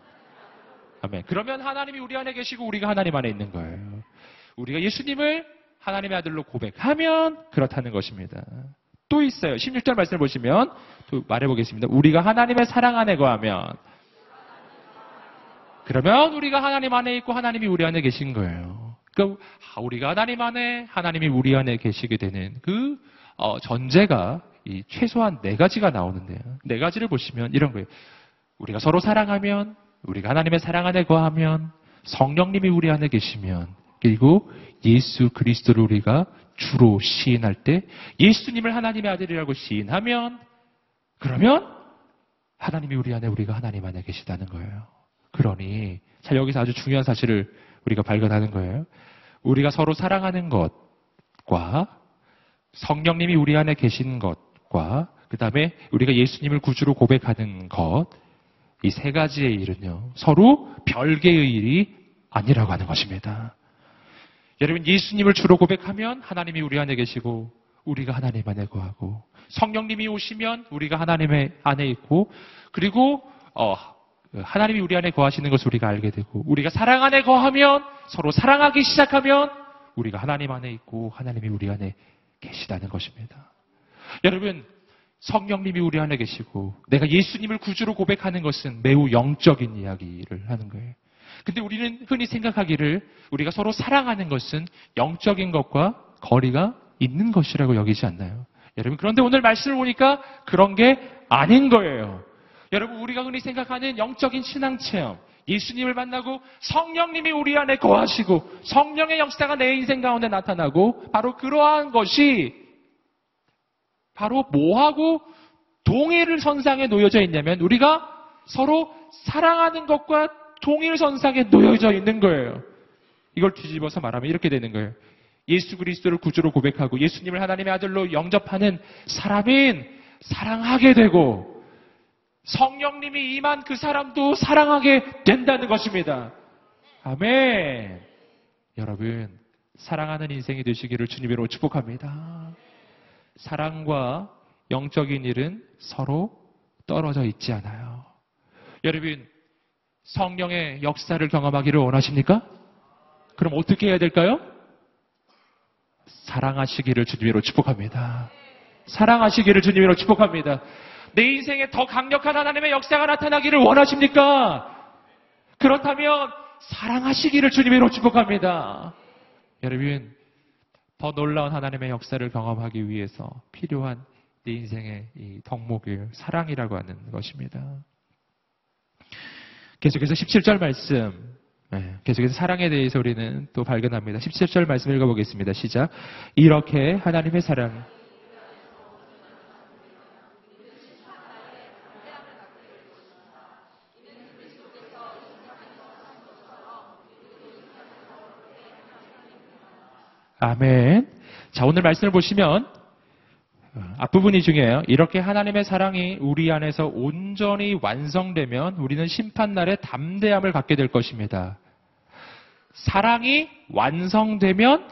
아멘. 그러면 하나님이 우리 안에 계시고 우리가 하나님 안에 있는 거예요. 우리가 예수님을 하나님의 아들로 고백하면 그렇다는 것입니다. 또 있어요. 16절 말씀을 보시면 또 말해보겠습니다. 우리가 하나님의 사랑 안에 거하면 그러면 우리가 하나님 안에 있고 하나님이 우리 안에 계신 거예요. 그러니까 우리가 하나님 안에 하나님이 우리 안에 계시게 되는 그 어, 전제가 이 최소한 네 가지가 나오는데요. 네 가지를 보시면 이런 거예요. 우리가 서로 사랑하면 우리가 하나님의 사랑 안에 거하면 성령님이 우리 안에 계시면 그리고 예수 그리스도를 우리가 주로 시인할 때 예수님을 하나님의 아들이라고 시인하면 그러면 하나님이 우리 안에 우리가 하나님 안에 계시다는 거예요. 그러니 자 여기서 아주 중요한 사실을 우리가 발견하는 거예요. 우리가 서로 사랑하는 것과 성령님이 우리 안에 계신 것과 그 다음에 우리가 예수님을 구주로 고백하는 것, 이 세 가지의 일은요, 서로 별개의 일이 아니라고 하는 것입니다. 여러분, 예수님을 주로 고백하면 하나님이 우리 안에 계시고, 우리가 하나님 안에 거하고, 성령님이 오시면 우리가 하나님의 안에 있고, 그리고, 어, 하나님이 우리 안에 거하시는 것을 우리가 알게 되고, 우리가 사랑 안에 거하면, 서로 사랑하기 시작하면, 우리가 하나님 안에 있고, 하나님이 우리 안에 계시다는 것입니다. 여러분, 성령님이 우리 안에 계시고 내가 예수님을 구주로 고백하는 것은 매우 영적인 이야기를 하는 거예요. 근데 우리는 흔히 생각하기를 우리가 서로 사랑하는 것은 영적인 것과 거리가 있는 것이라고 여기지 않나요? 여러분, 그런데 오늘 말씀을 보니까 그런 게 아닌 거예요. 여러분, 우리가 흔히 생각하는 영적인 신앙 체험, 예수님을 만나고 성령님이 우리 안에 거하시고 성령의 역사가 내 인생 가운데 나타나고 바로 그러한 것이 바로 뭐하고 동일 선상에 놓여져 있냐면 우리가 서로 사랑하는 것과 동일 선상에 놓여져 있는 거예요. 이걸 뒤집어서 말하면 이렇게 되는 거예요. 예수 그리스도를 구주로 고백하고 예수님을 하나님의 아들로 영접하는 사람인 사랑하게 되고 성령님이 임한 그 사람도 사랑하게 된다는 것입니다. 아멘. 여러분, 사랑하는 인생이 되시기를 주님으로 축복합니다. 사랑과 영적인 일은 서로 떨어져 있지 않아요. 여러분, 성령의 역사를 경험하기를 원하십니까? 그럼 어떻게 해야 될까요? 사랑하시기를 주님으로 축복합니다. 사랑하시기를 주님으로 축복합니다. 내 인생에 더 강력한 하나님의 역사가 나타나기를 원하십니까? 그렇다면 사랑하시기를 주님으로 축복합니다. 여러분, 더 놀라운 하나님의 역사를 경험하기 위해서 필요한 내 인생의 이 덕목을 사랑이라고 하는 것입니다. 계속해서 17절 말씀, 네, 계속해서 사랑에 대해서 우리는 또 발견합니다. 17절 말씀 읽어보겠습니다. 시작. 이렇게 하나님의 사랑, 아멘. 자, 오늘 말씀을 보시면 어, 앞부분이 중요해요. 이렇게 하나님의 사랑이 우리 안에서 온전히 완성되면 우리는 심판날에 담대함을 갖게 될 것입니다. 사랑이 완성되면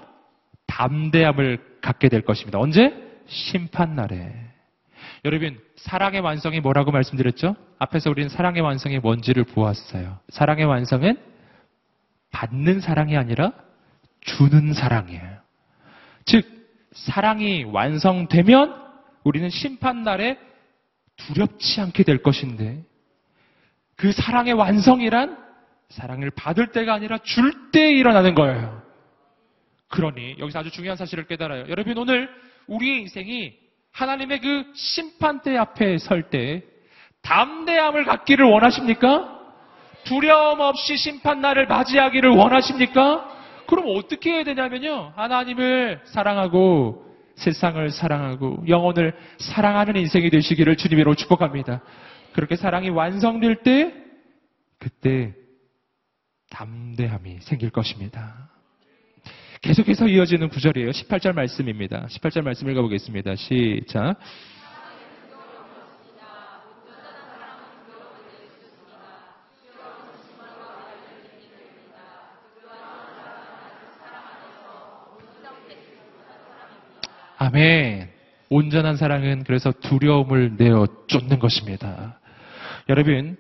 담대함을 갖게 될 것입니다. 언제? 심판날에. 여러분, 사랑의 완성이 뭐라고 말씀드렸죠? 앞에서 우리는 사랑의 완성이 뭔지를 보았어요. 사랑의 완성은 받는 사랑이 아니라 주는 사랑이에요. 즉, 사랑이 완성되면 우리는 심판날에 두렵지 않게 될 것인데, 그 사랑의 완성이란 사랑을 받을 때가 아니라 줄 때 일어나는 거예요. 그러니 여기서 아주 중요한 사실을 깨달아요. 여러분 오늘 우리의 인생이 하나님의 그 심판대 앞에 설 때 담대함을 갖기를 원하십니까? 두려움 없이 심판날을 맞이하기를 원하십니까? 그럼 어떻게 해야 되냐면요. 하나님을 사랑하고 세상을 사랑하고 영혼을 사랑하는 인생이 되시기를 주님으로 축복합니다. 그렇게 사랑이 완성될 때 그때 담대함이 생길 것입니다. 계속해서 이어지는 구절이에요. 18절 말씀입니다. 18절 말씀 읽어보겠습니다. 시작. 아멘. 온전한 사랑은 그래서 두려움을 내어 쫓는 것입니다. 여러분,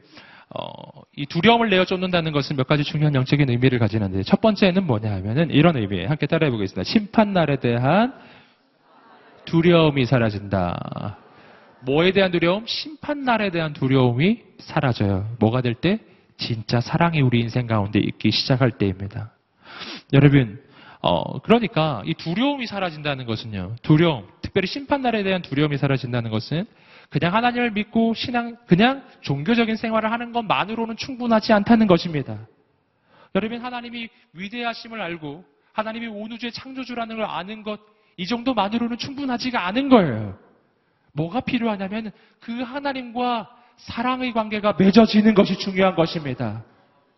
어, 이 두려움을 내어 쫓는다는 것은 몇 가지 중요한 영적인 의미를 가지는데 첫 번째는 뭐냐 하면은 이런 의미에 함께 따라해 보겠습니다. 심판 날에 대한 두려움이 사라진다. 뭐에 대한 두려움? 심판 날에 대한 두려움이 사라져요. 뭐가 될 때? 진짜 사랑이 우리 인생 가운데 있기 시작할 때입니다. 여러분, 어, 그러니까 이 두려움이 사라진다는 것은요. 두려움, 특별히 심판날에 대한 두려움이 사라진다는 것은 그냥 하나님을 믿고 신앙, 그냥 종교적인 생활을 하는 것만으로는 충분하지 않다는 것입니다. 여러분, 하나님이 위대하심을 알고 하나님이 온 우주의 창조주라는 걸 아는 것, 이 정도만으로는 충분하지가 않은 거예요. 뭐가 필요하냐면 그 하나님과 사랑의 관계가 맺어지는 것이 중요한 것입니다.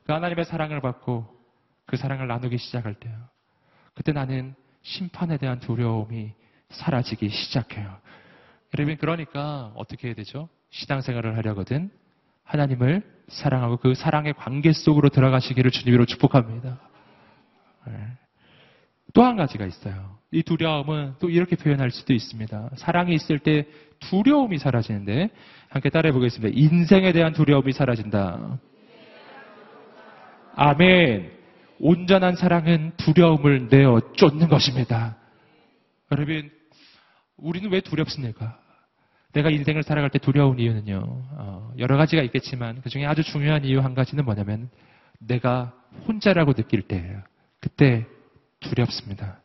그 하나님의 사랑을 받고 그 사랑을 나누기 시작할 때요. 그때 나는 심판에 대한 두려움이 사라지기 시작해요. 여러분, 그러니까 어떻게 해야 되죠? 시당생활을 하려거든 하나님을 사랑하고 그 사랑의 관계 속으로 들어가시기를 주님으로 축복합니다. 네. 또한 가지가 있어요. 이 두려움은 또 이렇게 표현할 수도 있습니다. 사랑이 있을 때 두려움이 사라지는데 함께 따라해 보겠습니다. 인생에 대한 두려움이 사라진다. 아멘. 온전한 사랑은 두려움을 내어 쫓는 것입니다. 여러분, 우리는 왜 두렵습니까? 내가 인생을 살아갈 때 두려운 이유는요, 어, 여러 가지가 있겠지만 그 중에 아주 중요한 이유 한 가지는 뭐냐면 내가 혼자라고 느낄 때예요. 그때 두렵습니다.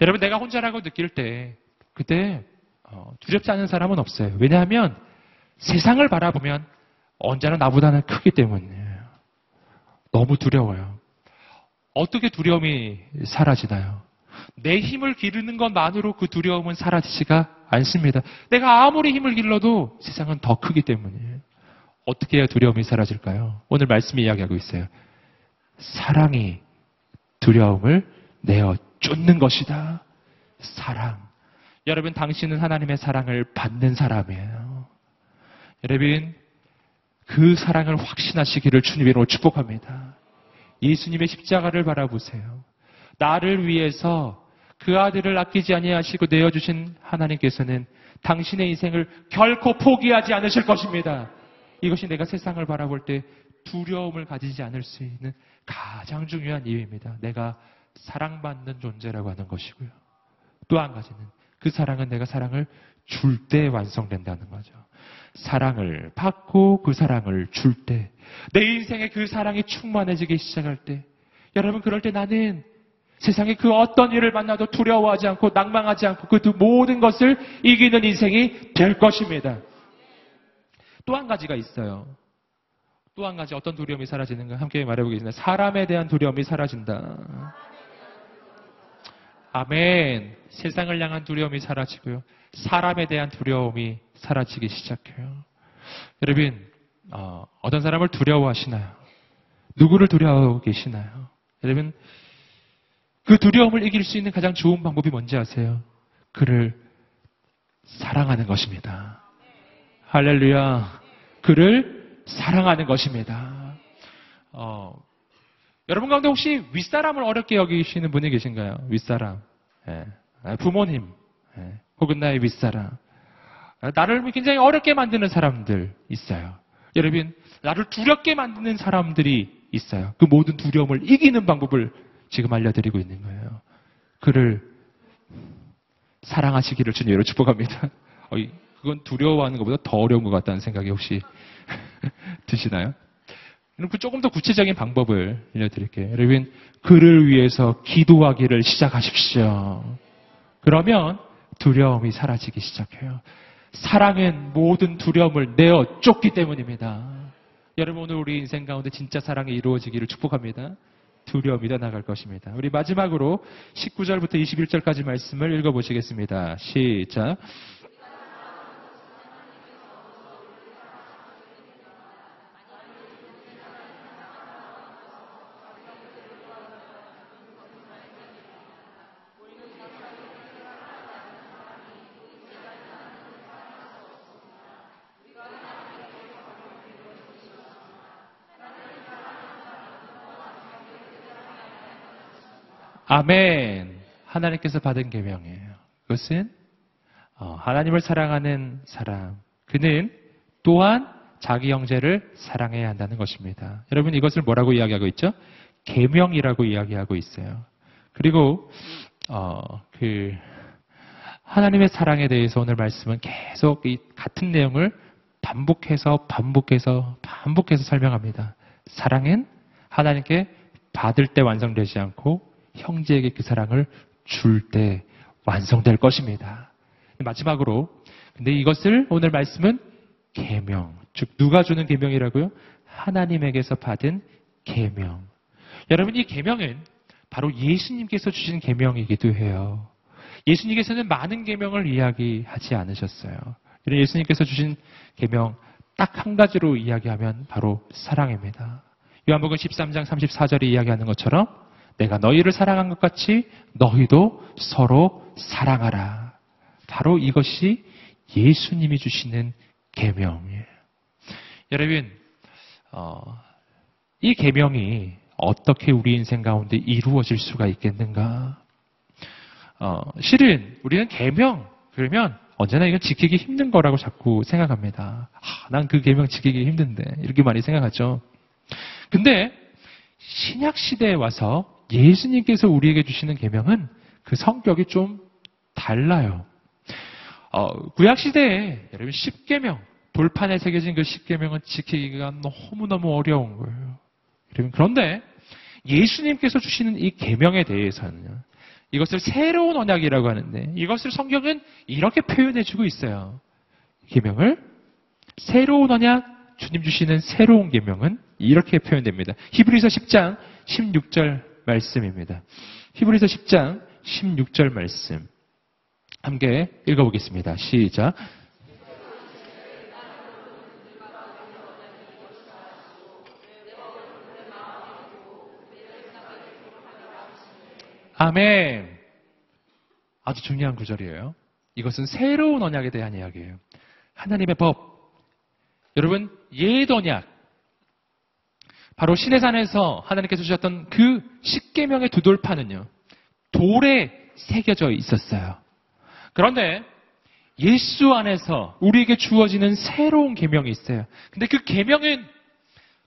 여러분, 내가 혼자라고 느낄 때 그때 어, 두렵지 않은 사람은 없어요. 왜냐하면 세상을 바라보면 언제나 나보다는 크기 때문이에요. 너무 두려워요. 어떻게 두려움이 사라지나요? 내 힘을 기르는 것만으로 그 두려움은 사라지지가 않습니다. 내가 아무리 힘을 길러도 세상은 더 크기 때문이에요. 어떻게 해야 두려움이 사라질까요? 오늘 말씀이 이야기하고 있어요. 사랑이 두려움을 내어 쫓는 것이다. 사랑. 여러분, 당신은 하나님의 사랑을 받는 사람이에요. 여러분, 그 사랑을 확신하시기를 주님으로 축복합니다. 예수님의 십자가를 바라보세요. 나를 위해서 그 아들을 아끼지 아니하시고 내어주신 하나님께서는 당신의 인생을 결코 포기하지 않으실 것입니다. 이것이 내가 세상을 바라볼 때 두려움을 가지지 않을 수 있는 가장 중요한 이유입니다. 내가 사랑받는 존재라고 하는 것이고요. 또 한 가지는 그 사랑은 내가 사랑을 줄 때 완성된다는 거죠. 사랑을 받고 그 사랑을 줄 때, 내 인생에 그 사랑이 충만해지기 시작할 때, 여러분 그럴 때 나는 세상에 그 어떤 일을 만나도 두려워하지 않고 낭망하지 않고 그 모든 것을 이기는 인생이 될 것입니다. 또 한 가지가 있어요. 또 한 가지 어떤 두려움이 사라지는가 함께 말해보겠습니다. 사람에 대한 두려움이 사라진다. 아멘. 세상을 향한 두려움이 사라지고요. 사람에 대한 두려움이 사라지기 시작해요. 여러분, 어, 떤 사람을 두려워하시나요? 누구를 두려워하고 계시나요? 여러분, 그 두려움을 이길 수 있는 가장 좋은 방법이 뭔지 아세요? 그를 사랑하는 것입니다. 할렐루야. 그를 사랑하는 것입니다. 어, 여러분 가운데 혹시 윗사람을 어렵게 여기시는 분이 계신가요? 윗사람. 예. 아, 부모님. 예. 혹은 나의 윗사람. 아, 나를 굉장히 어렵게 만드는 사람들 있어요. 여러분, 나를 두렵게 만드는 사람들이 있어요. 그 모든 두려움을 이기는 방법을 지금 알려드리고 있는 거예요. 그를 사랑하시기를 주님으로 축복합니다. 어, 그건 두려워하는 것보다 더 어려운 것 같다는 생각이 혹시 드시나요? 그 조금 더 구체적인 방법을 알려드릴게요. 여러분, 그를 위해서 기도하기를 시작하십시오. 그러면 두려움이 사라지기 시작해요. 사랑은 모든 두려움을 내어 쫓기 때문입니다. 여러분 오늘 우리 인생 가운데 진짜 사랑이 이루어지기를 축복합니다. 두려움이 더 나갈 것입니다. 우리 마지막으로 19절부터 21절까지 말씀을 읽어보시겠습니다. 시작. 아멘. 하나님께서 받은 계명이에요. 그것은 어, 하나님을 사랑하는 사람. 그는 또한 자기 형제를 사랑해야 한다는 것입니다. 여러분 이것을 뭐라고 이야기하고 있죠? 계명이라고 이야기하고 있어요. 그리고 어, 그 하나님의 사랑에 대해서 오늘 말씀은 계속 이 같은 내용을 반복해서 반복해서 반복해서 설명합니다. 사랑은 하나님께 받을 때 완성되지 않고 형제에게 그 사랑을 줄 때 완성될 것입니다. 마지막으로 근데 이것을 오늘 말씀은 계명, 즉 누가 주는 계명이라고요? 하나님에게서 받은 계명. 여러분 이 계명은 바로 예수님께서 주신 계명이기도 해요. 예수님께서는 많은 계명을 이야기하지 않으셨어요. 예수님께서 주신 계명 딱 한 가지로 이야기하면 바로 사랑입니다. 요한복음 13장 34절에 이야기하는 것처럼 내가 너희를 사랑한 것 같이 너희도 서로 사랑하라. 바로 이것이 예수님이 주시는 계명이에요. 여러분, 어, 이 계명이 어떻게 우리 인생 가운데 이루어질 수가 있겠는가? 어, 실은 우리는 계명 그러면 언제나 이건 지키기 힘든 거라고 자꾸 생각합니다. 아, 난그 계명 지키기 힘든데 이렇게 많이 생각하죠. 근데 신약 시대에 와서 예수님께서 우리에게 주시는 계명은 그 성격이 좀 달라요. 어, 구약 시대에 여러분 10계명 돌판에 새겨진 그 10계명은 지키기가 너무너무 어려운 거예요. 여러분 그런데 예수님께서 주시는 이 계명에 대해서는요. 이것을 새로운 언약이라고 하는데 이것을 성경은 이렇게 표현해 주고 있어요. 계명을 새로운 언약 주님 주시는 새로운 계명은 이렇게 표현됩니다. 히브리서 10장 16절 말씀입니다. 히브리서 10장 16절 말씀. 함께 읽어보겠습니다. 시작. 아멘. 아주 중요한 구절이에요. 이것은 새로운 언약에 대한 이야기예요. 하나님의 법. 여러분, 옛 언약. 바로 시내산에서 하나님께서 주셨던 그 십계명의 두 돌판은요. 돌에 새겨져 있었어요. 그런데 예수 안에서 우리에게 주어지는 새로운 계명이 있어요. 근데 그 계명은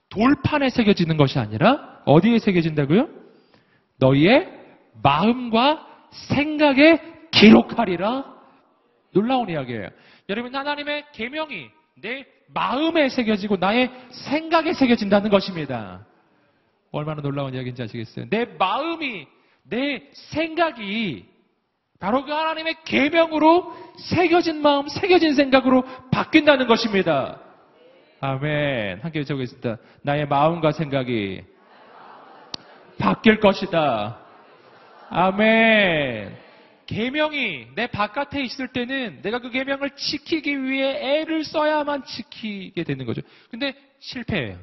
돌판에 새겨지는 것이 아니라 어디에 새겨진다고요? 너희의 마음과 생각에 기록하리라. 놀라운 이야기예요. 여러분 하나님의 계명이 내 마음에 새겨지고 나의 생각에 새겨진다는 것입니다. 얼마나 놀라운 이야기인지 아시겠어요? 내 마음이, 내 생각이 바로 그 하나님의 계명으로 새겨진 마음, 새겨진 생각으로 바뀐다는 것입니다. 아멘. 함께 외쳐보겠습니다. 나의 마음과 생각이 바뀔 것이다. 아멘. 계명이 내 바깥에 있을 때는 내가 그 계명을 지키기 위해 애를 써야만 지키게 되는 거죠. 근데 실패해요.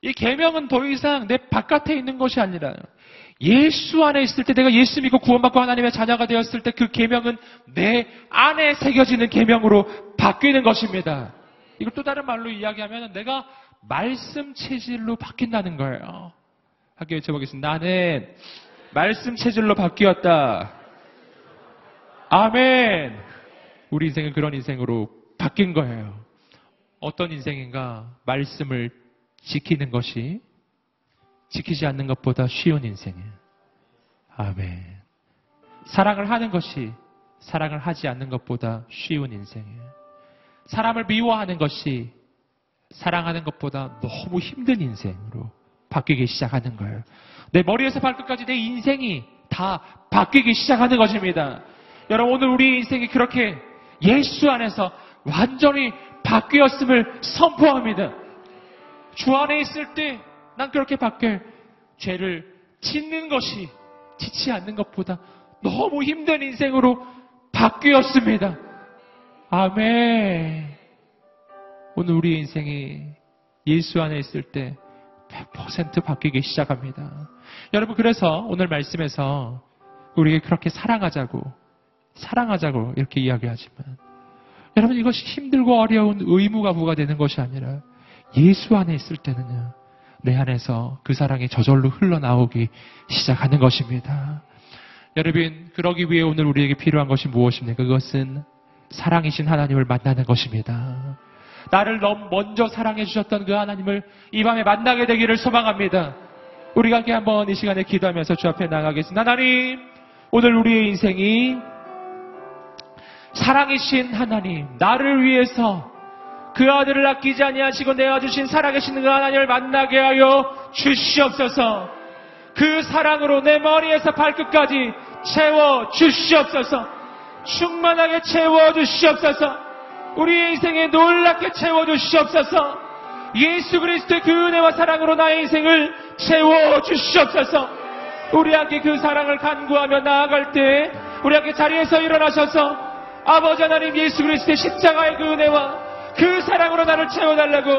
이 계명은 더 이상 내 바깥에 있는 것이 아니라 예수 안에 있을 때 내가 예수 믿고 구원받고 하나님의 자녀가 되었을 때 그 계명은 내 안에 새겨지는 계명으로 바뀌는 것입니다. 이걸 또 다른 말로 이야기하면 내가 말씀 체질로 바뀐다는 거예요. 학교 외쳐보겠습니다. 나는 말씀 체질로 바뀌었다. 아멘. 우리 인생은 그런 인생으로 바뀐 거예요. 어떤 인생인가? 말씀을 지키는 것이 지키지 않는 것보다 쉬운 인생이에요. 아멘. 사랑을 하는 것이 사랑을 하지 않는 것보다 쉬운 인생이에요. 사람을 미워하는 것이 사랑하는 것보다 너무 힘든 인생으로 바뀌기 시작하는 거예요. 내 머리에서 발끝까지 내 인생이 다 바뀌기 시작하는 것입니다. 여러분 오늘 우리 인생이 그렇게 예수 안에서 완전히 바뀌었음을 선포합니다. 주 안에 있을 때 난 그렇게 밖에 죄를 짓는 것이 짓지 않는 것보다 너무 힘든 인생으로 바뀌었습니다. 아멘. 오늘 우리 인생이 예수 안에 있을 때 100% 바뀌기 시작합니다. 여러분, 그래서 오늘 말씀에서 우리에게 그렇게 사랑하자고, 사랑하자고 이렇게 이야기하지만, 여러분, 이것이 힘들고 어려운 의무가 부과되는 것이 아니라 예수 안에 있을 때는요, 내 안에서 그 사랑이 저절로 흘러나오기 시작하는 것입니다. 여러분, 그러기 위해 오늘 우리에게 필요한 것이 무엇입니까? 그것은 사랑이신 하나님을 만나는 것입니다. 나를 너무 먼저 사랑해 주셨던 그 하나님을 이 밤에 만나게 되기를 소망합니다. 우리가 함께 한번 이 시간에 기도하면서 주 앞에 나가겠습니다. 하나님, 오늘 우리의 인생이 사랑이신 하나님, 나를 위해서 그 아들을 아끼지 아니하시고 내어 주신 살아계신 그 하나님을 만나게 하여 주시옵소서. 그 사랑으로 내 머리에서 발끝까지 채워 주시옵소서. 충만하게 채워 주시옵소서. 우리 인생에 놀랍게 채워 주시옵소서. 예수 그리스도의 그 은혜와 사랑으로 나의 인생을 채워 주시옵소서. 우리 함께 그 사랑을 간구하며 나아갈 때 우리 함께 자리에서 일어나셔서 아버지 하나님 예수 그리스도의 십자가의 그 은혜와 그 사랑으로 나를 채워달라고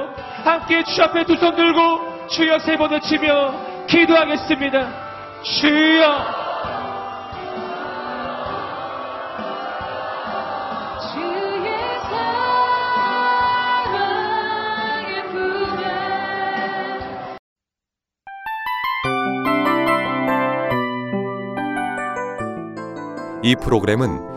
함께 주 앞에 두 손 들고 주여 세 번을 치며 기도하겠습니다. 주여 이 프로그램은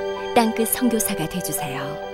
땅끝 성교사가 되주세요